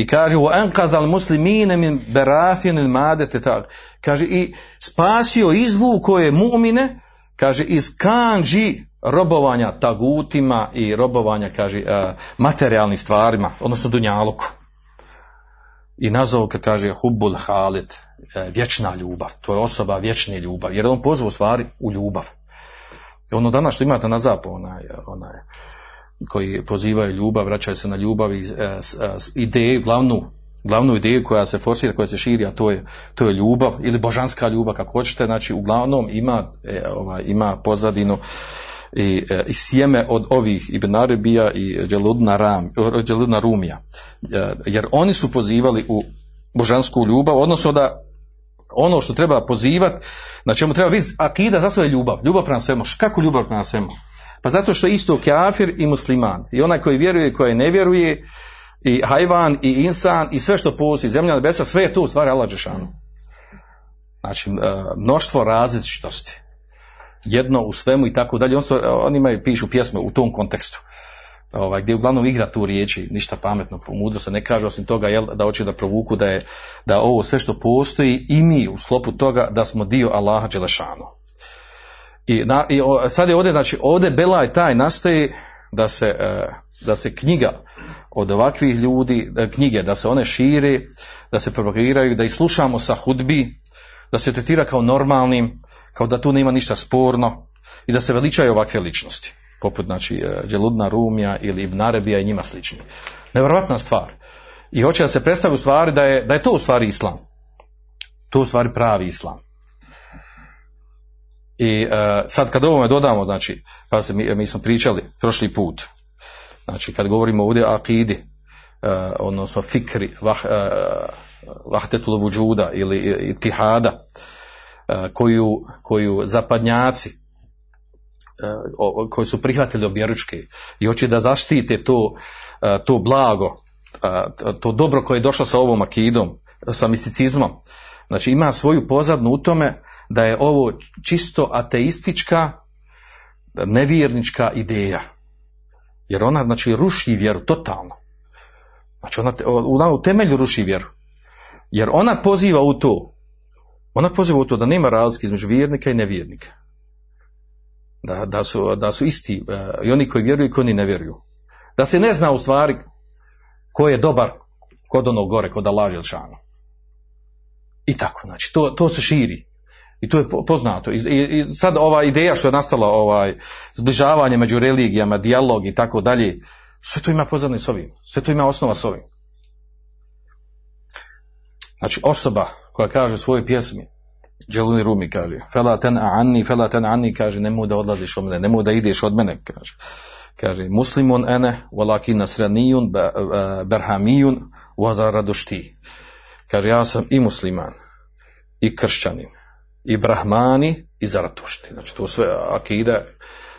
I kaže, u enkazal muslimine min berafin il madete tak. Kaže, i spasio izvuko je mu'mine, kaže iz kanđi robovanja tagutima i robovanja kaže materijalnim stvarima odnosno dunjaluku i nazvao ga kaže hubbul halid e, vječna ljubav to je osoba vječne ljubav jer on pozvao stvari u ljubav ono danas što imate na zapadu onaj, onaj koji pozivaju ljubav vraćaju se na ljubav i e, ideju glavnu glavnu ideju koja se forsira, koja se širi, a to je, to je ljubav ili božanska ljubav, kako hoćete, znači uglavnom ima, e, ovaj, ima pozadinu i, e, i sjeme od ovih Ibn Arabija i Đeludna, Ram, Đeludna Rumija. E, jer oni su pozivali u božansku ljubav, odnosno da ono što treba pozivati, na čemu treba biti akida, za je ljubav. Ljubav prema svemu. Kako ljubav prema svemu? Pa zato što je isto kafir i musliman. I onaj koji vjeruje i koji ne vjeruje, i hajvan i insan i sve što postoji, zemlja nebesa, sve je tu u stvari Allah Đešanu. Znači, e, mnoštvo različitosti. Jedno u svemu i tako dalje. Oni imaju, pišu pjesme u tom kontekstu. Ovaj, gdje uglavnom igra tu riječi, ništa pametno, mudro se ne kaže osim toga jel, da hoće da provuku da je da ovo sve što postoji i mi u sklopu toga da smo dio Allaha Đelešanu. I, na, i sad je ovdje, znači ovdje Belaj taj nastaje da se, e, da se knjiga od ovakvih ljudi, knjige, da se one šire, da se propagiraju, da ih slušamo sa hudbi, da se tretira kao normalnim, kao da tu nema ništa sporno i da se veličaju ovakve ličnosti, poput znači Đeludna Rumija ili Ibn Arabija i njima slični. Nevjerojatna stvar. I hoće da se predstavi u stvari da je, da je to u stvari islam. To u stvari pravi islam. I uh, sad kad ovome dodamo, znači, pa se mi, mi smo pričali prošli put, Znači kad govorimo ovdje o akidi, uh, odnosno fikri, vah, uh, vahtetul vuđuda ili itihada, uh, koju, koju zapadnjaci koji su prihvatili objeručke i hoće da zaštite to, to blago, to dobro koje je došlo sa ovom akidom, sa misticizmom, znači ima svoju pozadnu u tome da je ovo čisto ateistička, nevjernička ideja jer ona znači ruši vjeru totalno. Znači ona, ona u temelju ruši vjeru. Jer ona poziva u to, ona poziva u to da nema razlike između vjernika i nevjernika. Da, da, su, da su isti uh, i oni koji vjeruju i koji ne vjeruju. Da se ne zna u stvari ko je dobar kod onog gore, kod Allah Želšanu. I tako, znači, to, to se širi. I to je poznato. I, i, sad ova ideja što je nastala, ovaj, zbližavanje među religijama, dijalog i tako dalje, sve to ima pozadne s ovim. Sve to ima osnova s ovim. Znači osoba koja kaže u svojoj pjesmi, Đeluni Rumi kaže, fela ten anni, fela ten anni, kaže, nemoj da odlaziš od mene, nemoj da ideš od mene, kaže. Kaže, muslimun ene, walakin nasranijun, berhamijun, wazaradošti. Kaže, ja sam i musliman, i kršćanin i Brahmani i Zaratušti. Znači to sve akide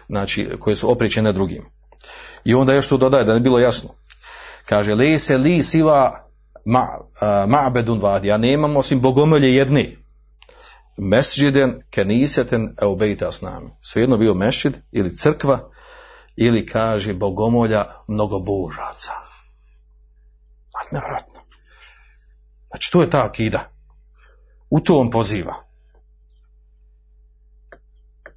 znači, koje su opričene drugim. I onda još tu dodaje da ne bilo jasno. Kaže, li se li siva ma, ma'bedun vadi, ja nemam osim bogomolje jedni. Mesđiden keniseten eubejta s nami. Svejedno bio mešid ili crkva ili kaže bogomolja mnogobožaca. Nevjerojatno. Znači, to je ta akida. U to on poziva.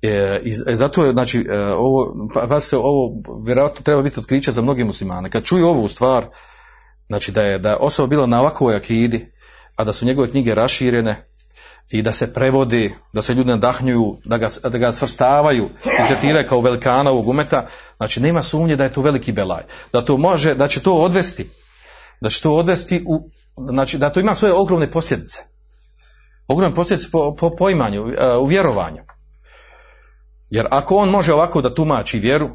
E, I zato je, znači, e, ovo, pa, ovo vjerojatno treba biti otkriće za mnoge muslimane. Kad čuju ovu stvar, znači da je, da je osoba bila na ovakvoj akidi, a da su njegove knjige raširene i da se prevodi, da se ljudi nadahnjuju, da ga, da ga svrstavaju i tretiraju kao velikana ovog umeta, znači nema sumnje da je to veliki belaj. Da to može, da će to odvesti, da će to odvesti u, znači da to ima svoje ogromne posljedice. Ogromne posljedice po, po poimanju, e, u vjerovanju. Jer ako on može ovako da tumači vjeru,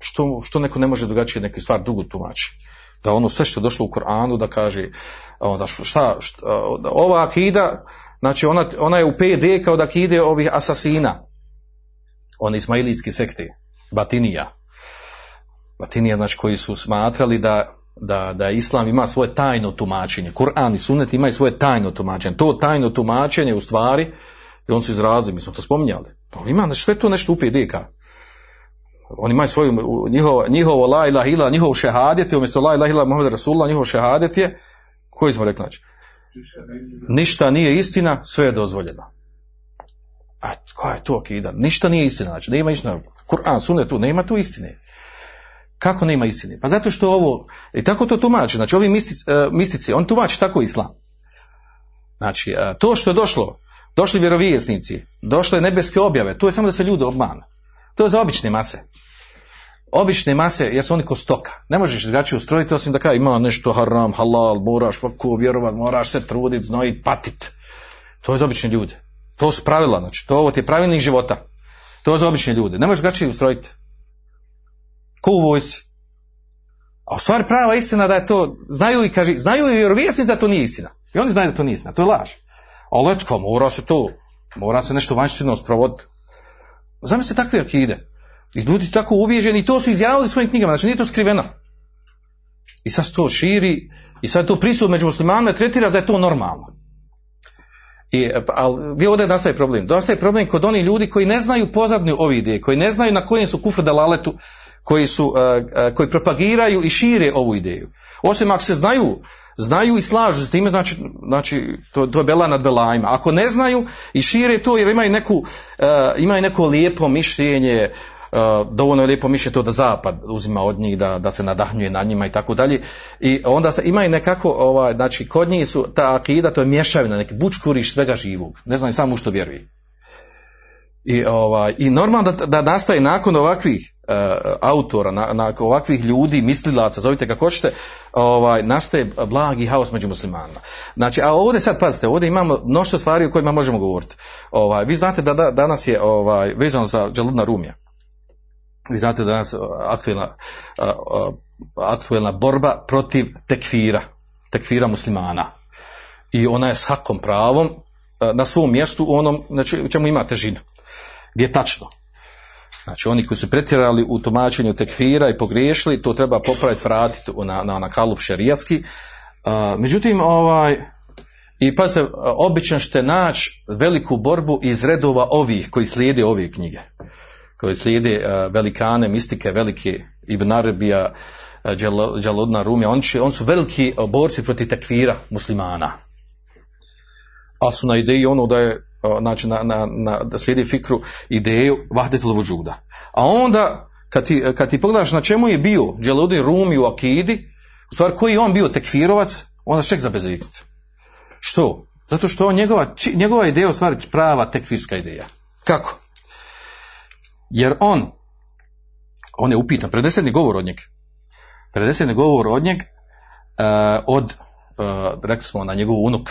što, što neko ne može drugačije neke stvari dugo tumači? Da ono sve što je došlo u Koranu da kaže, onda šta, šta ova akida, znači ona, ona je u PD kao da akide ovih asasina, one ismailitske sekte, Batinija. Batinija, znači koji su smatrali da, da, da Islam ima svoje tajno tumačenje. Kur'an i Sunnet imaju svoje tajno tumačenje. To tajno tumačenje u stvari, i on su izrazili, mi smo to spominjali, pa ima sve to nešto u PDK. Oni imaju svoju, njihovo, njihovo la ilaha ila, njihov šehadet je, umjesto la ilaha ila Muhammed Rasulullah, njihov šehadet je, koji smo rekli znači? Ništa nije istina, sve je dozvoljeno. A koja je to akida? Ništa nije istina, znači nema istina. Kur'an, sunne tu, nema tu istine. Kako nema istine? Pa zato što ovo, i tako to tumači, znači ovi mistici, uh, mistici on tumači tako islam. Znači, uh, to što je došlo, došli vjerovjesnici, došle nebeske objave, to je samo da se ljudi obmanu. To je za obične mase. Obične mase, jer su oni ko stoka. Ne možeš drugačije ustrojiti, osim da kao ima nešto haram, halal, moraš ovako vjerovat, moraš se truditi, znojit, patit. To je za obične ljude. To su pravila, znači, to ovo ti je pravilnik života. To je za obične ljude. Ne možeš drugačije ustrojiti. Ko u vojsci. A u stvari prava istina da je to, znaju i kaže, znaju i vjerovjesnici da to nije istina. I oni znaju da to nije istina, to je laž. Ali etko, mora se to, mora se nešto vanjštveno sprovoditi. Zamislite takve akide. I ljudi tako ubijeđeni i to su izjavili svojim knjigama, znači nije to skriveno. I sad to širi i sad to prisut među muslimanima tretira da je to normalno. I, ali gdje ovdje nastaje problem? Nastaje problem kod onih ljudi koji ne znaju pozadnju ove ideje, koji ne znaju na kojem su kufru dalaletu, koji, su, uh, uh, koji propagiraju i šire ovu ideju. Osim ako se znaju, znaju i slažu s time, znači, znači to, to je bela nad belajima. Ako ne znaju i šire to jer imaju, neku, uh, imaju neko lijepo mišljenje, Uh, dovoljno je lijepo mišljenje to da zapad uzima od njih, da, da se nadahnjuje na njima i tako dalje. I onda se imaju nekako, ovaj, znači kod njih su ta akida, to je mješavina, neki bučkuriš svega živog. Ne znam samo u što vjeruje. I, ovaj, i normalno da, da nastaje nakon ovakvih autora, na, nakon ovakvih ljudi, mislilaca, zovite kako hoćete, ovaj, nastaje blagi haos među muslimanima. Znači, a ovdje sad, pazite, ovdje imamo mnoštvo stvari o kojima možemo govoriti. Ovaj, vi znate da, da danas je ovaj, vezano za Džaludna Rumija. Vi znate da danas aktuelna, aktuelna borba protiv tekfira, tekfira muslimana. I ona je s hakom pravom na svom mjestu u onom znači, u čemu ima težinu. Gdje je tačno. Znači oni koji su pretjerali u tumačenju tekfira i pogriješili, to treba popraviti, vratiti na, na, na kalup šerijatski. međutim, ovaj, i pa se obično ćete naći veliku borbu iz redova ovih koji slijede ove knjige koji slijede uh, velikane, mistike, velike Ibn Arabija, uh, Džalodna Rumija, on, on su veliki borci protiv tekvira muslimana. Ali su na ideji ono da je, znači na, na, na, da slijedi fikru ideju vahdetul vuđuda. A onda, kad ti, kad ti pogledaš na čemu je bio Džalodin Rumi u Akidi, u stvari koji je on bio tekfirovac, onda ček za bezviknuti. Što? Zato što on, njegova, njegova ideja u stvari prava tekfirska ideja. Kako? Jer on, on je upitan, predeseni govor od njeg, predeseni govor od njeg, uh, od, uh, rekli smo na njegov unuk,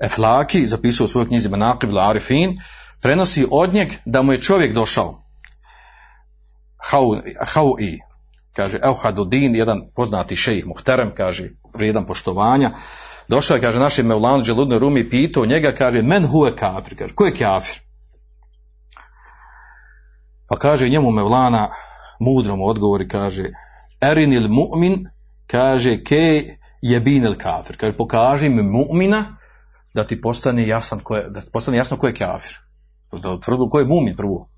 Eflaki, zapisao u svojoj knjizi Manaqib Arifin, prenosi od njeg da mu je čovjek došao, Hau i, kaže Euhadudin, jedan poznati šejih Muhterem, kaže, vrijedan poštovanja, došao je, kaže, našem Mevlanu Đeludne Rumi, pitao njega, kaže, men huve kafir, kaže, ko je kafir? Pa kaže njemu Mevlana, mudro mu odgovori, kaže, erinil mu'min, kaže, ke je binil kafir. Kaže, pokaži mi mu'mina da ti postane, jasan ko je, da ti postane jasno ko je kafir. Da utvrdu ko je mu'min prvo.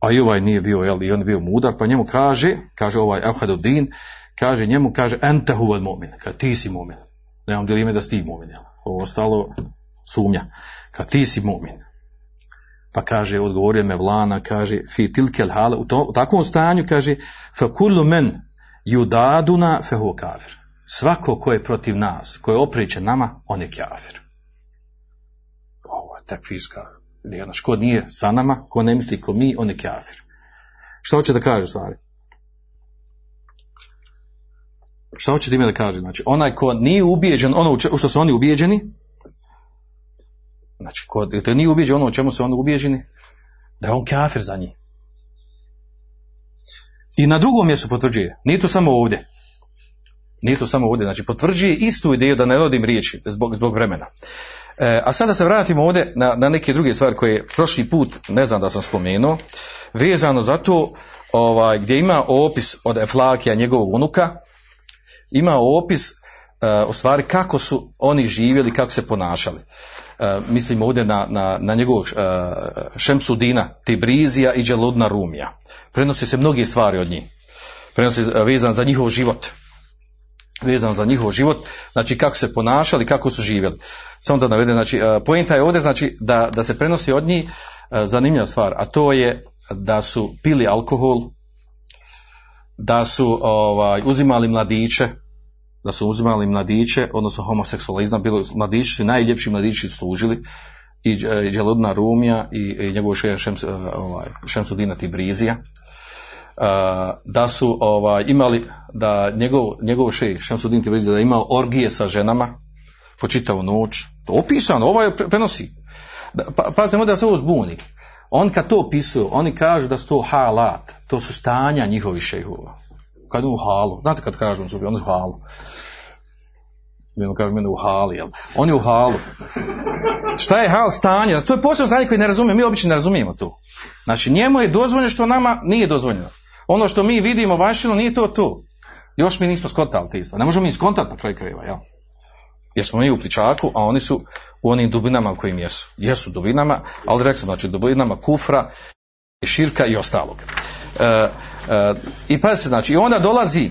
A i ovaj nije bio, jel, i on je bio mudar, pa njemu kaže, kaže ovaj Ahadudin, kaže njemu, kaže, ente huvad mu'min, kaže, ti si mu'min. Nemam dilime da si mu'min, jel. Ovo ostalo sumnja. Kaže, ti si mu'min. Pa kaže, odgovorio me vlana, kaže, fi tilkel hale, u, to, u takvom stanju, kaže, fa kullu men judaduna fe hu kafir. Svako ko je protiv nas, ko je opričan nama, on je kafir. Ovo je takfirska. Znaš, ko nije sa nama, ko ne misli ko mi, on je kafir. Šta hoće da kaže u stvari? Šta hoće time da kaže? Znači, onaj ko nije ubijeđen, ono u što su oni ubijeđeni, Znači, ko, to nije ubijeđen ono u čemu su oni ubijeđeni, da je on kafir za njih. I na drugom mjestu potvrđuje, nije to samo ovdje. Nije to samo ovdje, znači potvrđuje istu ideju da ne vodim riječi zbog, zbog vremena. E, a sada se vratimo ovdje na, na neke druge stvari koje prošli put, ne znam da sam spomenuo, vezano za to ovaj, gdje ima opis od Eflakija njegovog unuka, ima opis uh, u stvari kako su oni živjeli, kako se ponašali. Uh, mislim ovdje na, na, na njegovog uh, Šemsudina, Tibrizija i Đeludna Rumija. Prenosi se mnoge stvari od njih. Prenosi vezan za njihov život. Vezano za njihov život, znači kako se ponašali, kako su živjeli. Samo da navedem, znači, e, pojenta je ovdje znači da, da se prenosi od njih e, zanimljiva stvar, a to je da su pili alkohol, da su ovaj, uzimali mladiće, da su uzimali mladiće, odnosno homoseksualizam, bilo mladići najljepši mladići služili, i Đeludna Rumija i, i njegov Šems, ovaj, Šemsudina Tibrizija, da su ovaj, imali, da njegov, njegov šej Šemsudin Tibrizija da je imao orgije sa ženama po čitavu noć. To opisano, ovaj prenosi. Pa, pazite, da se ovo zbuni. On kad to opisuju, oni kažu da su to halat, to su stanja njihovih šejhova. Kad u halu, znate kad kažu on su, oni su halu. Mi kažu u hali, jel? On je u halu. Šta je hal stanje? To je posebno stanje koje ne razumijemo, mi obično ne razumijemo to. Znači njemu je dozvoljeno što nama nije dozvoljeno. Ono što mi vidimo vanštino nije to to. Još mi nismo skontali te isto. Ne možemo mi skontati na kraju krajeva, jel? Jer smo mi u pličaku, a oni su u onim dubinama u kojim jesu. Jesu dubinama, ali rekli znači dubinama kufra, širka i ostalog. E, e, I pa se znači, i onda dolazi,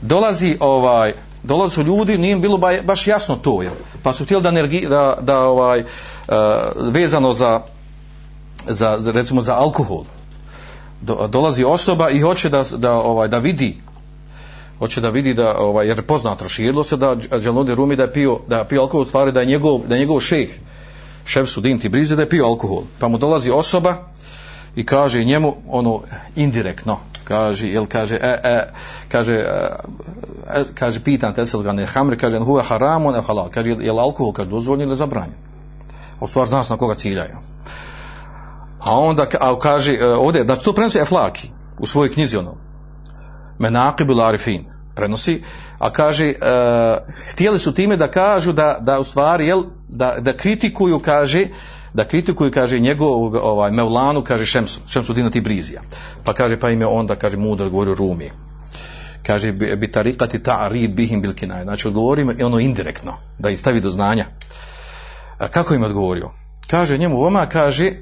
dolazi ovaj, dolazi su ljudi, nije im bilo baš jasno to, jel? pa su htjeli da, energi, da, da ovaj, uh, vezano za, za, recimo za alkohol, Do, dolazi osoba i hoće da, da, ovaj, da vidi hoće da vidi da ovaj jer poznato širilo se da Đaludi Rumi da je pio da je pio alkohol stvari da je njegov da je njegov šejh Šemsudin Tibrizi da je pio alkohol. Pa mu dolazi osoba i kaže njemu ono indirektno kaže jel kaže e, e, kaže e, e kaže pitan te ga ne hamri kaže huwa haramun ne halal? Kaže jel alkohol kaže dozvoljen ili zabranjen u stvar zna na koga ciljaju a onda a kaže e, ovdje da to prenosi Eflaki u svojoj knjizi ono Menaqibul Arifin prenosi a kaže e, htjeli su time da kažu da, da u stvari jel da, da kritikuju kaže da kritikuju, kaže, njegov ovaj, Mevlanu, kaže Šemsu, Šemsu Dina Tibrizija. Pa kaže, pa im je onda, kaže, mudar govorio Rumi. Kaže, bi tarikati ta'rid bihim bilkinaj. Znači, odgovorio im ono indirektno, da ih stavi do znanja. A kako im odgovorio? Kaže, njemu vama, kaže,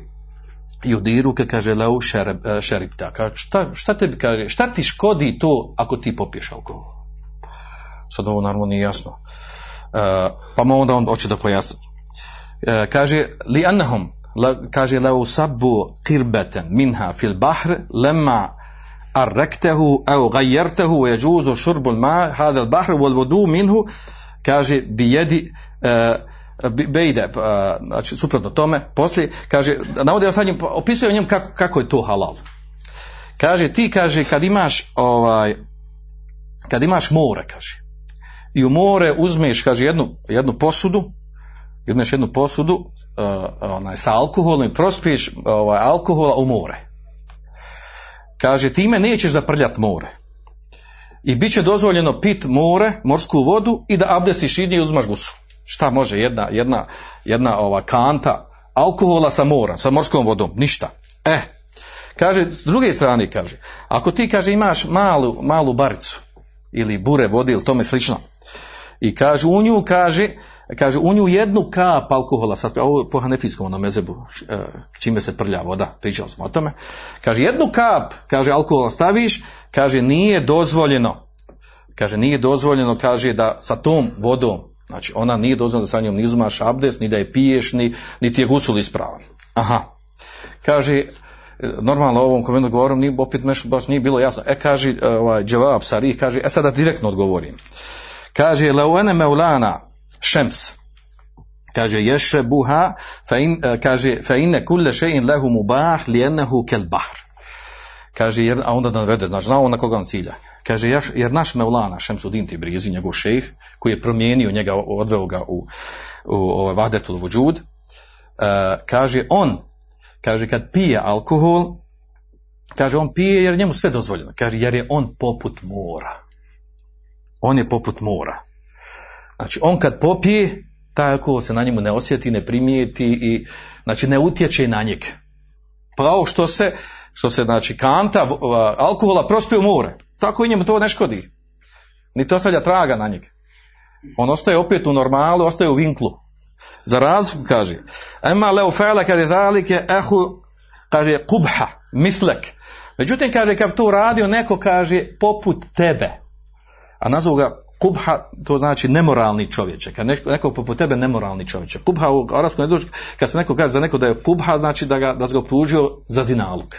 judiruke, kaže, leu šeripta. Kaže, šta, šta tebi, kaže, šta ti škodi to ako ti popiješ alkohol? Sad ovo naravno nije jasno. Uh, pa onda on hoće da pojasni. E, kaže li annahum la, kaže la usabbu qirbatan minha fil bahr lamma arraktahu aw ghayyartahu wa yajuzu shurbu al-ma hadha al-bahr wal wudu minhu kaže bi jedi uh, bejde, uh, znači suprotno tome, poslije, kaže, navode ja sad opisuje o njem kako, kako je to halal. Kaže, ti, kaže, kad imaš, ovaj, kad imaš more, kaže, i u more uzmeš, kaže, jednu, jednu posudu, jednaš jednu posudu uh, onaj, sa alkoholom i prospiješ ovaj, alkohola u more. Kaže, time nećeš zaprljat more. I bit će dozvoljeno pit more, morsku vodu i da abdestiš i uzmaš gusu. Šta može jedna, jedna, jedna ova kanta alkohola sa mora, sa morskom vodom? Ništa. E, kaže, s druge strane kaže, ako ti kaže imaš malu, malu baricu ili bure vode ili tome slično i kaže u nju kaže kaže u nju jednu kap alkohola, sad ovo po hanefijskom onom mezebu, e, čime se prlja voda, pričali smo o tome, kaže jednu kap, kaže alkohola staviš, kaže nije dozvoljeno, kaže nije dozvoljeno, kaže da sa tom vodom, znači ona nije dozvoljeno da sa njom ni abdes, ni da je piješ, ni, ni ti je gusul ispravan. Aha. Kaže, normalno ovom komentu govorim, nije, opet nešto baš nije bilo jasno. E, kaže, ovaj, džavab sarih, kaže, e sada direktno odgovorim. Kaže, leuene meulana, šems. Kaže ješe buha, fa in, kaže fa inne kulle še'in lehu mubah lijenehu kel bahr. Kaže, jer, a onda navede, znači znao na koga on cilja. Kaže, jer, jer naš Mevlana, Šemsudin Tibrizi, njegov šejh, koji je promijenio njega, odveo ga u, u, u Vahdetul Vujud, uh, kaže, on, kaže, kad pije alkohol, kaže, on pije jer njemu sve dozvoljeno. Kaže, jer je on poput mora. On je poput mora. Znači, on kad popije, taj alkohol se na njemu ne osjeti, ne primijeti i znači ne utječe na njeg. Pravo što se, što se znači kanta alkohola prospije u more, tako i njemu to ne škodi. Ni to ostavlja traga na njeg. On ostaje opet u normalu, ostaje u vinklu. Za razliku kaže, ema leo fela kaže zalike ehu, kaže kubha, mislek. Međutim, kaže, kad to uradio, neko kaže poput tebe. A nazvu ga kubha to znači nemoralni čovječe, kad neko, neko poput tebe nemoralni čovječe. Kubha u arapskom dođe, kad se neko kaže za neko da je kubha, znači da ga, da ga optužio za zinaluk.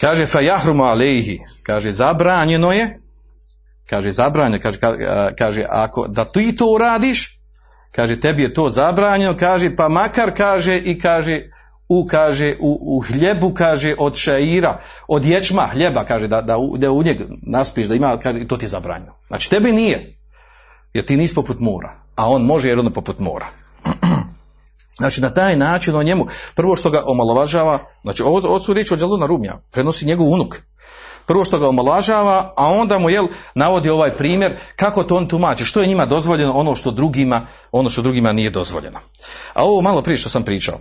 Kaže fa jahrumu alejhi, kaže zabranjeno je, kaže zabranjeno, kaže, ka- kaže ako da ti to uradiš, kaže tebi je to zabranjeno, kaže pa makar kaže i kaže u kaže u, u hljebu kaže od šeira, od ječma hljeba kaže da da da u njeg naspiš da ima kaže to ti je. Znači tebi nije. Jer ti nisi poput mora, a on može jer on je poput mora. Znači na taj način on njemu, prvo što ga omalovažava, znači ovo, ovo su riječi od Đaluna Rumija, prenosi njegov unuk. Prvo što ga omalovažava, a onda mu jel, navodi ovaj primjer kako to on tumači, što je njima dozvoljeno, ono što drugima, ono što drugima nije dozvoljeno. A ovo malo prije što sam pričao,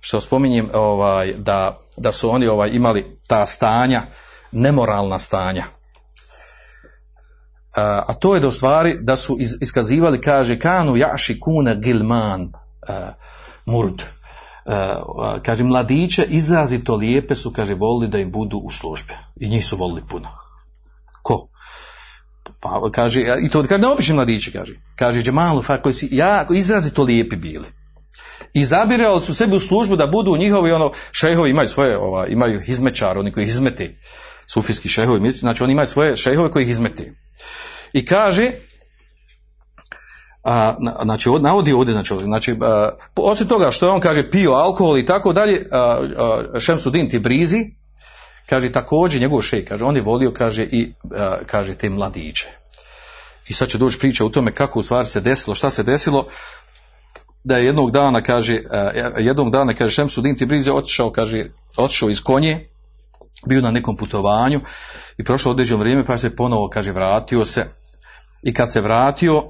što spominjem ovaj, da, da su oni ovaj, imali ta stanja, nemoralna stanja. A, a to je da stvari da su iz, iskazivali, kaže, kanu jaši kuna gilman, a, murd. A, kaže, mladiće izrazito lijepe su, kaže, volili da im budu u službe. I njih su volili puno. Ko? Pa, kaže, i to kaže, neobični mladići, kaže. Kaže, džemalu, fa, koji su jako izrazito lijepi bili. Izabirali su sebi u službu da budu njihovi, ono, šehovi imaju svoje, ova, imaju izmečar, oni koji ih izmete. Sufijski šehovi, znači oni imaju svoje šehove koji ih izmete. I kaže, a, na- znači navodi ovdje, znači, znači a, osim toga što je on kaže pio alkohol i tako dalje, a, Šemsudin Tibrizi, kaže također njegov šej, kaže on je volio, kaže i a, kaže te mladiće. I sad će doći priča u tome kako u stvari se desilo, šta se desilo, da je jednog dana, kaže, a, jednog dana, kaže Šemsudin Tibrizi otišao, kaže, otišao iz konje, bio na nekom putovanju i prošlo određeno vrijeme pa se ponovo, kaže, vratio se. I kad se vratio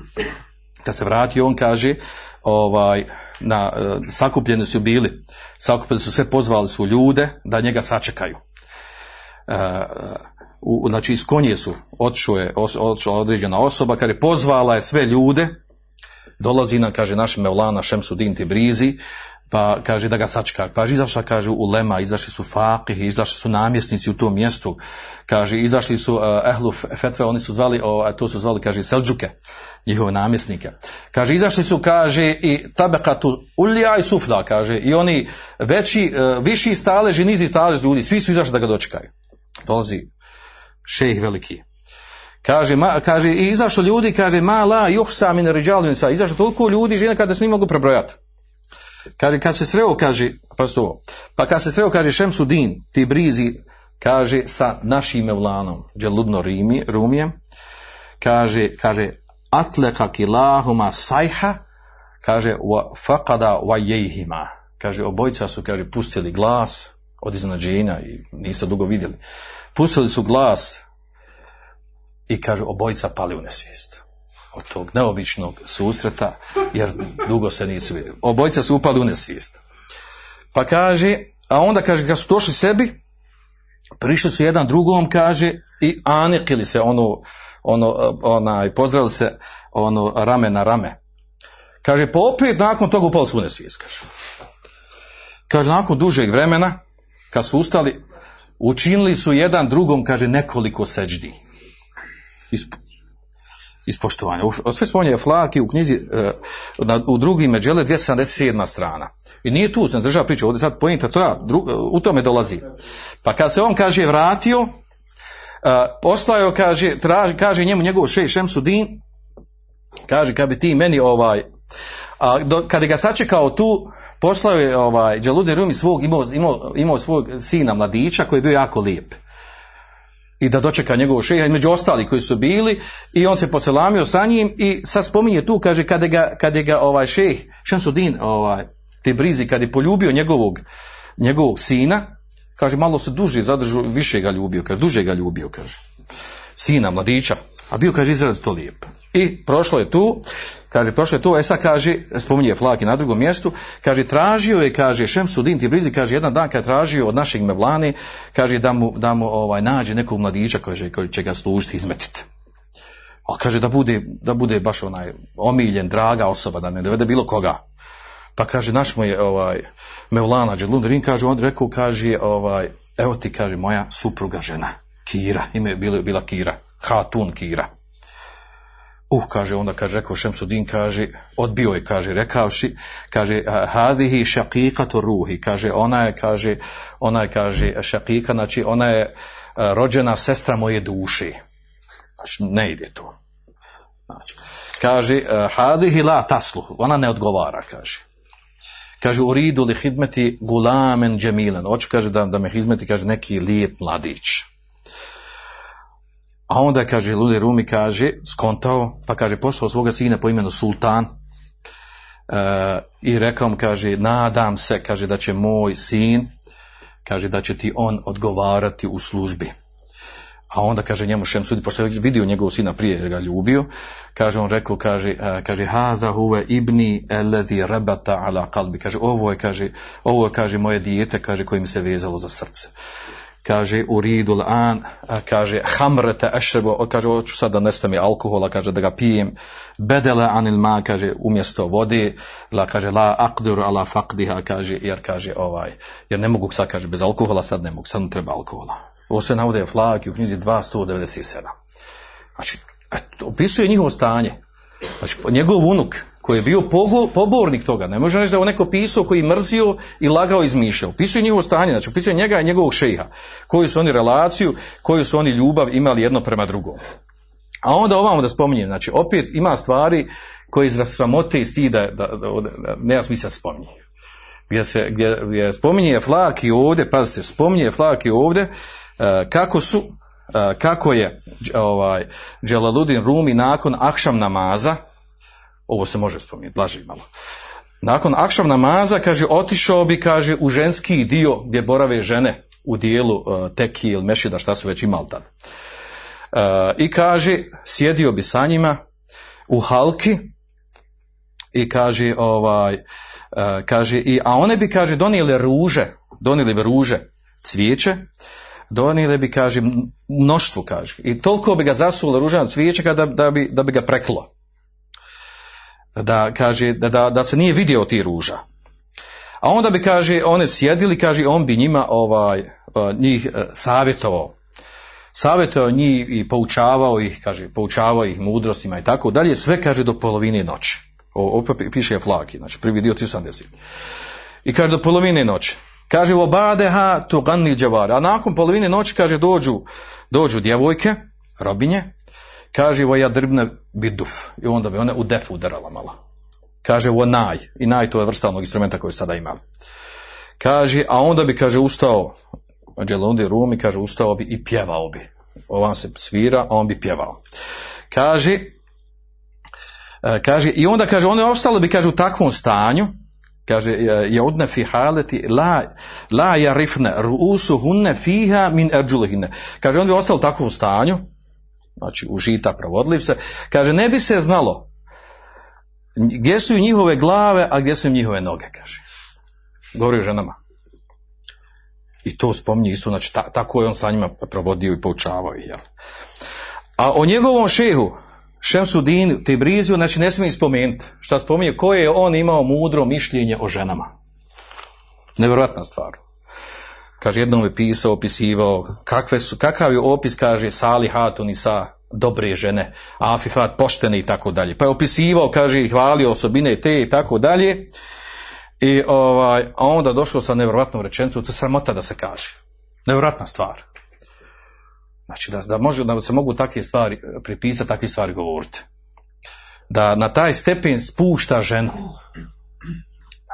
kad se vratio on kaže ovaj na e, sakupljeni su bili sakupili su sve pozvali su ljude da njega sačekaju. E, u, znači iz konje su otišla je određena osoba kad je pozvala je sve ljude dolazi nam kaže naš Mevlana Šemsudin Tibrizi pa kaže da ga sačeka. Pa izašla, kaže, u Lema, izašli su fakihi, izašli su namjesnici u tom mjestu, kaže, izašli su uh, ehlu fetve, oni su zvali, uh, to su zvali, kaže, selđuke, njihove namjesnike. Kaže, izašli su, kaže, i tabekatu ulja i sufla, kaže, i oni veći, uh, viši staleži, nizi staleži ljudi, svi su izašli da ga dočekaju. Dolazi šejh veliki. Kaže, ma, kaže, i izašlo ljudi, kaže, ma la juhsa min riđalnica, izašlo toliko ljudi, žene kada se ne mogu prebrojati. Kaže, kad se sreo, kaže, pa to, pa kad se sreo, kaže, Šemsudin, ti brizi, kaže, sa našim Mevlanom, Đeludno Rimi, Rumijem, kaže, kaže, atleka kilahuma sajha, kaže, wa faqada wa jejhima, kaže, obojca su, kaže, pustili glas od iznenađenja i nisu dugo vidjeli. Pustili su glas i, kaže, obojca pali u nesvijest od tog neobičnog susreta, jer dugo se nisu vidjeli. Obojca su upali u nesvijest. Pa kaže, a onda kaže, kad su došli sebi, prišli su jedan drugom, kaže, i anekili se, ono, ono, onaj, pozdravili se, ono, rame na rame. Kaže, pa opet nakon toga upali su u nesvijest, kaže. Kaže, nakon dužeg vremena, kad su ustali, učinili su jedan drugom, kaže, nekoliko seđdi. Isp ispoštovanja. Sve spominje Flaki u knjizi na, u drugim međele 277. strana. I nije tu, sam država priča, ovdje sad pojenta, to ja, dru, u tome dolazi. Pa kad se on, kaže, vratio, uh, poslao, kaže, traži, kaže njemu njegov šej Šemsudin, kaže, kad bi ti meni ovaj, a do, kad je ga sačekao tu, poslao je ovaj, Đalude Rumi svog, imao, imao, imao svog sina mladića koji je bio jako lijep i da dočeka njegovog šeha i među ostali koji su bili i on se poselamio sa njim i sad spominje tu kaže kada ga, kada ga ovaj šeh Šemsudin ovaj, te brizi kad je poljubio njegovog, njegovog sina kaže malo se duže zadržao više ga ljubio kaže duže ga ljubio kaže sina mladića. A bio kaže izrazito lijep. I prošlo je tu kaže prošlo je tu Esa kaže spominje Flaki na drugom mjestu kaže tražio je kaže Šemsudin Tibrizi kaže jedan dan kad tražio od našeg Mevlane kaže da mu, da mu ovaj nađe nekog mladića koji, koji će ga služiti izmetiti a kaže da bude, da bude baš onaj omiljen, draga osoba, da ne dovede bilo koga. Pa kaže, naš mu je ovaj, Mevlana Đelundrin, kaže, on rekao, kaže, ovaj, evo ti, kaže, moja supruga žena, Kira, ime je bila, bila Kira, Hatun Kira. Uh, kaže, onda kaže, rekao Šemsudin, kaže, odbio je, kaže, rekavši, kaže, hadihi šakikatu ruhi, kaže, ona je, kaže, ona je, kaže, šakika, znači, ona je a, rođena sestra moje duše. Znači, ne ide to. Znači, kaže, a, hadihi la taslu, ona ne odgovara, kaže. Kaže, u ridu li hidmeti gulamen džemilen. Hoću, kaže, da, da me hizmeti, kaže, neki lijep mladić. A onda kaže Ludi Rumi kaže, skontao, pa kaže poslao svoga sina po imenu Sultan e, i rekao mu kaže, nadam se, kaže da će moj sin, kaže da će ti on odgovarati u službi. A onda kaže njemu Šem sudi, pošto je vidio njegovog sina prije jer ga ljubio, kaže on rekao, kaže, e, kaže, hada huve ibni eledi rebata ala kalbi, kaže, ovo je, kaže, ovo je, kaže, moje dijete, kaže, koje mi se vezalo za srce kaže u ridul an, kaže hamrete ešrebo, kaže hoću sad da nestane alkohola, kaže da ga pijem, bedele anil ma, kaže umjesto vode, la kaže la aqdiru ala faqdiha, kaže jer kaže ovaj, jer ne mogu sad kaže bez alkohola, sad ne mogu, sad ne treba alkohola. Ovo se navode flaki u knjizi 297. Znači, opisuje njihovo stanje. Znači, njegov unuk, koji je bio pobornik toga, ne može reći da je on neko pisao koji mrzio i lagao i izmišljao. Pisuje njihovo stanje, znači pisuje njega i njegovog šeha, koju su oni relaciju, koju su oni ljubav imali jedno prema drugom. A onda ovamo da spominjem, znači opet ima stvari koje iz sramote i stida da, da, da, nema smisla spominje. Gdje se, gdje, gdje spominje flaki ovdje, pazite, spominje flaki ovdje, uh, kako su, uh, kako je ovaj, Dželaludin Rumi nakon akšam namaza, ovo se može spomenuti, blaži malo. Nakon akšam namaza, kaže, otišao bi, kaže, u ženski dio gdje borave žene u dijelu uh, teki ili mešida, šta su već imali tad. Uh, I kaže, sjedio bi sa njima u halki i kaže, ovaj, uh, kaže, i, a one bi, kaže, donijeli ruže, donijeli bi ruže, cvijeće, donijeli bi, kaže, mnoštvo, kaže, i toliko bi ga zasuvalo ružano cvijeće da, da, bi, da bi ga preklo da kaže da, da, da se nije vidio ti ruža. A onda bi kaže one sjedili, kaže on bi njima ovaj njih e, savjetovao. Savjetovao njih i poučavao ih, kaže poučavao ih mudrostima i tako dalje, sve kaže do polovine noći. Opet piše Flaki, znači prvi dio 380. I kaže do polovine noći. Kaže u obadeha tu ganni džavar. A nakon polovine noći kaže dođu, dođu djevojke, robinje, kaže voja drbne biduf i onda bi one u defu udarala malo. Kaže vo naj i naj to je vrsta instrumenta koji sada imali. Kaže, a onda bi, kaže, ustao, Anđelondi Rumi, kaže, ustao bi i pjevao bi. Ovam se svira, a on bi pjevao. Kaže, e, kaže, i onda kaže, one ostalo bi, kaže, u takvom stanju, kaže, je odne fi haleti, la, la jarifne, ruusu hunne fiha min erđulihine. Kaže, on bi ostalo u takvom stanju, znači užita provodljiv se, kaže ne bi se znalo gdje su njihove glave, a gdje su njihove noge, kaže. Govori o ženama. I to spominje isto, znači ta, tako je on sa njima provodio i poučavao ih. Jel? A o njegovom šehu, Šemsudin, Tibriziju, znači ne smije spomenuti. Šta spominje, koje je on imao mudro mišljenje o ženama. Nevjerojatna stvar. Kaže, jednom je pisao, opisivao, kakve su, kakav je opis, kaže, Sali Hatun i sa dobre žene, Afifat poštene i tako dalje. Pa je opisivao, kaže, hvalio osobine te i tako dalje. I ovaj, a onda došlo sa nevjerojatnom rečenicom, to je sramota da se kaže. Nevjerojatna stvar. Znači, da, da, može, da se mogu takve stvari pripisati, takve stvari govoriti. Da na taj stepen spušta ženu.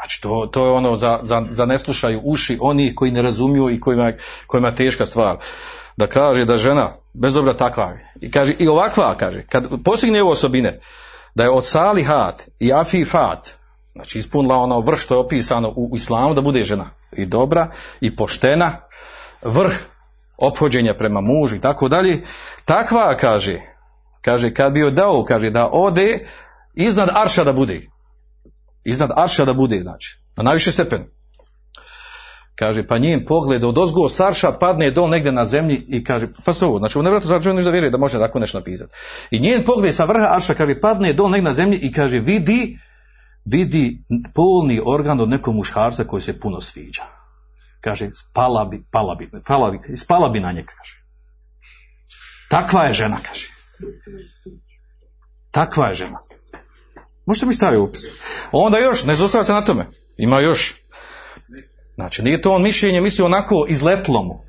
Znači, to, to je ono za, za, za ne slušaju uši onih koji ne razumiju i kojima, kojima je teška stvar. Da kaže da žena, bez obzira takva, i kaže i ovakva, kaže, kad postigne ove osobine, da je od salihat i afifat, znači ispunila ono vrh što je opisano u islamu da bude žena i dobra i poštena, vrh ophođenja prema mužu i tako dalje, takva kaže, kaže kad bi joj dao, kaže da ode iznad arša da bude, iznad arša da bude, znači, na najviše stepen. Kaže, pa njen pogled od ozgo sarša padne dol negdje na zemlji i kaže, pa sto ovo, znači, nevjerojatno znači on da vjeruje da može tako nešto napisati. I njen pogled sa vrha arša, kaže, padne dol negdje na zemlji i kaže, vidi, vidi polni organ od nekog muškarca koji se puno sviđa. Kaže, spala bi, pala bi, pala bi, spala bi na njega, kaže. Takva je žena, kaže. Takva je žena. Možete mi staviti upis. Onda još, ne zostava se na tome. Ima još. Znači, nije to on mišljenje, misli onako izletlo mu.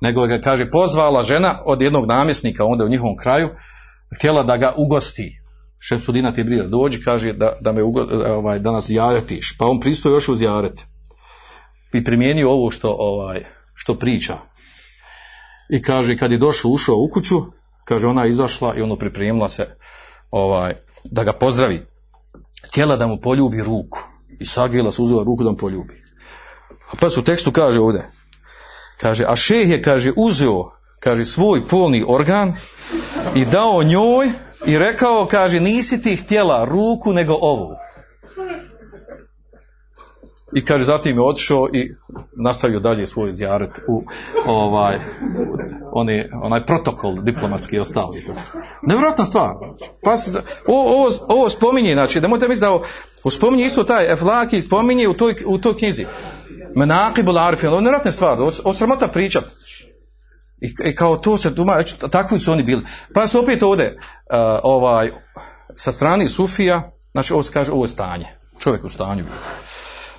Nego ga, kaže, pozvala žena od jednog namjesnika onda u njihovom kraju, htjela da ga ugosti. Šemsudina ti brida, dođi, kaže, da, da, me ugo, ovaj, da nas zjaretiš. Pa on pristoji još uz jaret. I primijenio ovo što, ovaj, što priča. I kaže, kad je došao, ušao u kuću, kaže, ona je izašla i ono pripremila se ovaj, da ga pozdravi. Htjela da mu poljubi ruku. I sagila se uzela ruku da mu poljubi. A pa su u tekstu kaže ovdje. Kaže, a šeh je, kaže, uzeo, kaže, svoj polni organ i dao njoj i rekao, kaže, nisi ti htjela ruku nego ovu. I kaže, zatim je otišao i nastavio dalje svoj zjaret u ovaj, oni, onaj protokol diplomatski i ostali. Nevjerojatna stvar. Pa, ovo, ovo, spominje, znači, nemojte misliti da ovo, spominje isto taj Eflaki, spominje u toj, u toj knjizi. Menakibul Arifin, ovo je nevjerojatna stvar, ovo sramota pričat. I, I kao to se duma, takvi su oni bili. Pa se opet ovdje, uh, ovaj, sa strani Sufija, znači ovo se kaže, ovo je stanje. Čovjek u stanju bio.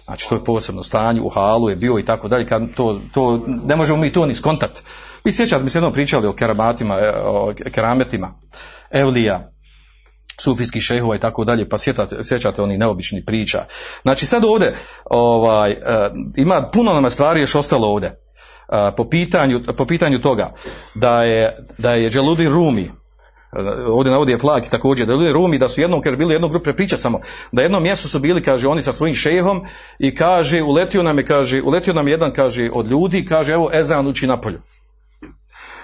Znači to je posebno stanje, u halu je bio i tako dalje, kad to, to, ne možemo mi to ni skontat. Vi sjećate, mi se jednom pričali o keramatima, e, o kerametima, Evlija, sufijskih šehova i tako dalje, pa sjećate, sjećate oni neobični priča. Znači sad ovdje ovaj, e, ima puno nama stvari još ostalo ovdje. E, po pitanju, po pitanju toga da je, da je Đeludin Rumi, ovdje navodi je Flaki također, da je Rumi da su jednom, kaže, bili jedno grupe pričat samo, da jednom mjestu su bili, kaže, oni sa svojim šehom i kaže, uletio nam je, kaže, uletio nam je jedan, kaže, od ljudi, kaže, evo, Ezan uči napolju.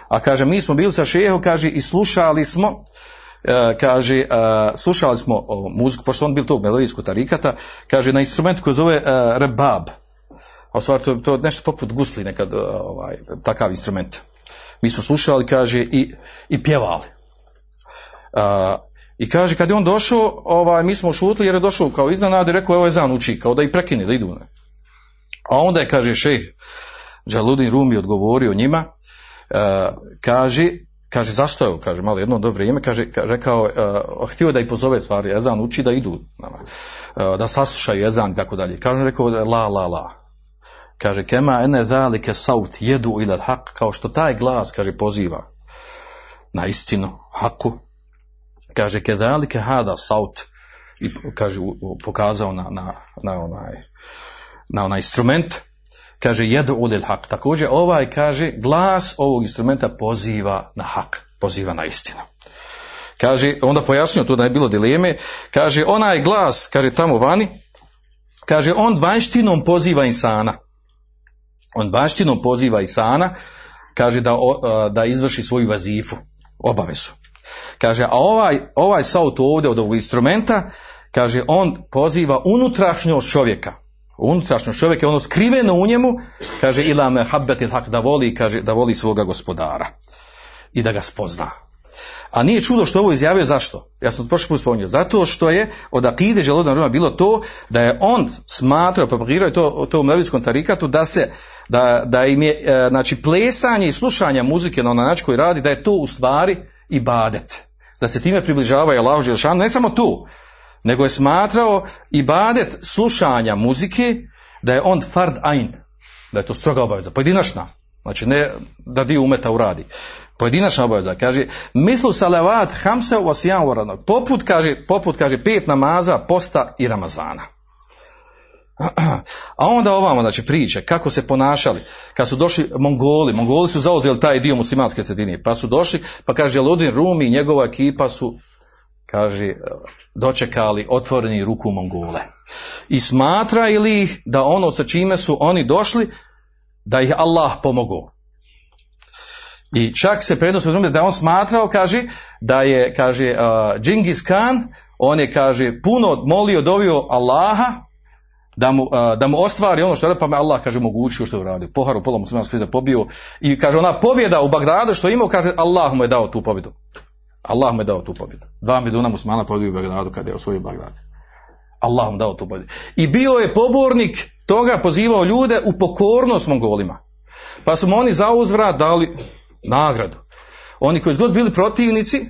A kaže, mi smo bili sa šehom, kaže, i slušali smo, e, kaže, e, slušali smo o, muziku, pošto on bil tog melodijskog tarikata, kaže, na instrument koji zove e, rebab. A u stvari, to, to nešto poput gusli nekad, ovaj, takav instrument. Mi smo slušali, kaže, i, i pjevali. A, I kaže, kad je on došao, ovaj, mi smo šutili jer je došao kao iznenada i rekao, evo je zan uči, kao da i prekine, da idu. A onda je, kaže, šejh Džaludin Rumi odgovorio njima, e, kaže, kaže, zastojao, kaže, malo jedno do vrijeme, kaže, ka- rekao, e, htio da i pozove stvari, Ezan uči da idu, e, da saslušaju Ezan, i tako dalje. Kaže, rekao, la, la, la. Kaže, kema ene zalike saut jedu ila hak, kao što taj glas, kaže, poziva na istinu, haku, kaže, kedalike hada saut, i kaže, pokazao na, na, na onaj, na onaj instrument, kaže jedu ulil hak. Također ovaj kaže glas ovog instrumenta poziva na hak, poziva na istinu. Kaže, onda pojasnio tu da je bilo dileme, kaže onaj glas, kaže tamo vani, kaže on vanštinom poziva insana. On vanštinom poziva insana, kaže da, da izvrši svoju vazifu, obavezu. Kaže, a ovaj, ovaj saut ovdje od ovog instrumenta, kaže, on poziva unutrašnjost čovjeka. Unutrašnjost čovjeka, ono skriveno u njemu, kaže, ila me habbetil hak, da voli, kaže, da voli svoga gospodara. I da ga spozna. A nije čudo što je ovo izjavio, zašto? Ja sam prošli put spomenuo. Zato što je od akide Želodna Ruma bilo to da je on smatrao, propagirao je to, to u Mlevitskom tarikatu, da se, da, da im je, e, znači, plesanje i slušanje muzike na onaj način koji radi, da je to u stvari ibadet. Da se time približavaju Allahu Želšanu, ne samo tu, nego je smatrao ibadet slušanja muzike, da je on fard ain, da je to stroga obaveza, pojedinačna, znači ne da dio umeta uradi. Pojedinačna obaveza, kaže, mislu salavat wasijan waranog. Poput, kaže, poput, kaže, pet namaza, posta i Ramazana. A onda ovamo, znači, priče, kako se ponašali, kad su došli Mongoli, Mongoli su zauzeli taj dio muslimanske sredine, pa su došli, pa kaže, Ludin Rumi i njegova ekipa su, kaže, dočekali otvoreni ruku Mongole. I smatraju li ih da ono sa čime su oni došli, da ih Allah pomogao. I čak se prenosi u da je on smatrao, kaže, da je, kaže, uh, Džingis Khan, on je, kaže, puno molio, dovio Allaha, da mu, da mu ostvari ono što je, pa me Allah, kaže, mogućio što je uradio. Poharu pola muslimanskog da pobio. I kaže, ona pobjeda u Bagdadu što je imao, kaže, Allah mu je dao tu pobjedu. Allah mu je dao tu pobjedu. Dva milijuna muslimana pobio u Bagdadu kada je osvojio Bagdad. Allah mu dao tu pobjedu. I bio je pobornik toga, pozivao ljude u pokornost Mongolima. Pa su mu oni za uzvrat dali nagradu. oni koji god bili protivnici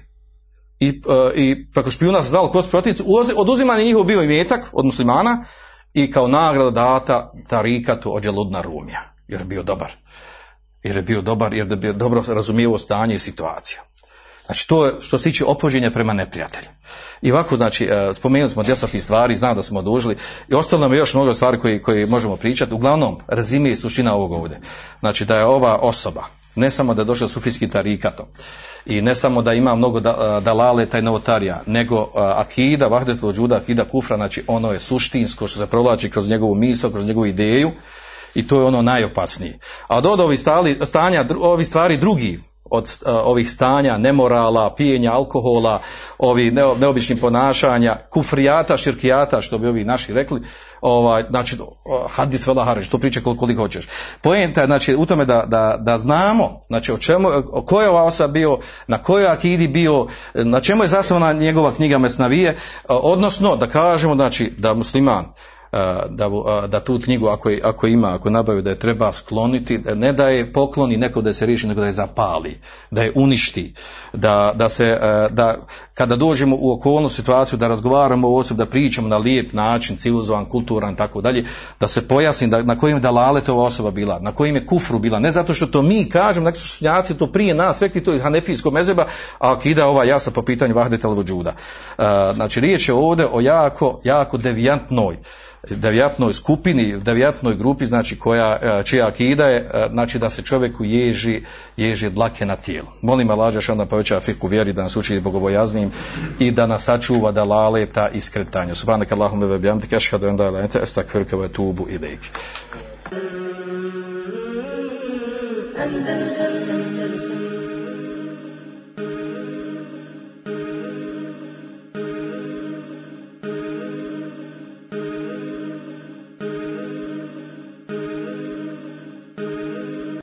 i, e, i preko špijuna se znalo ko su protivnici, uozi- oduziman je njihov bio imetak od muslimana i kao nagrada data tarikatu od Đeludna Rumija, jer je bio dobar. Jer je bio dobar, jer je bio dobro razumijevao stanje i situaciju. Znači to je što se tiče opođenja prema neprijatelju. I ovako, znači, e, spomenuli smo desetih stvari, znam da smo odužili i ostalo nam je još mnogo stvari koje, koje možemo pričati. Uglavnom, rezime i suština ovog ovdje. Znači da je ova osoba, ne samo da je došla sufijski tarikatom i ne samo da ima mnogo da, dalaleta i novotarija, nego akida, vahdetul džuda, akida kufra, znači ono je suštinsko što se provlači kroz njegovu misao, kroz njegovu ideju i to je ono najopasnije. A od ovih stali, stanja, ovih stvari drugi, od uh, ovih stanja, nemorala, pijenja alkohola, ovi neo, neobičnih ponašanja, kufrijata, širkijata, što bi ovi naši rekli, ovaj, znači, uh, hadis vela hareš, to priče koliko, koliko hoćeš. Poenta je, znači, u tome da, da, da znamo, znači, o čemu, o je ova osoba bio, na kojoj akidi bio, na čemu je zasnovana njegova knjiga Mesnavije, uh, odnosno, da kažemo, znači, da musliman, da, da tu knjigu ako, je, ako ima, ako nabavio da je treba skloniti, ne da je pokloni neko da je se riješi, nego da je zapali, da je uništi, da, da se, da kada dođemo u okolnu situaciju da razgovaramo o osobi, da pričamo na lijep način, civilizovan, kulturan, tako dalje, da se pojasni da, na kojim da ova osoba bila, na kojim je kufru bila, ne zato što to mi kažemo, što su to prije nas rekli to iz hanefijskog mezeba, a akida ova jasa po pitanju vahdetel vođuda. Znači, riječ je ovdje o jako, jako devijantnoj, devijatnoj skupini, devijatnoj grupi, znači koja, čija akida je, znači da se čovjeku ježi, ježi dlake na tijelu. Molim Allah što onda poveća fiku vjeri da nas uči bogobojaznim i da nas sačuva da laleta i skretanja. Subhanak Allahumma ve bihamdika ashhadu an la ilaha illa anta atubu ilayk. Andalusam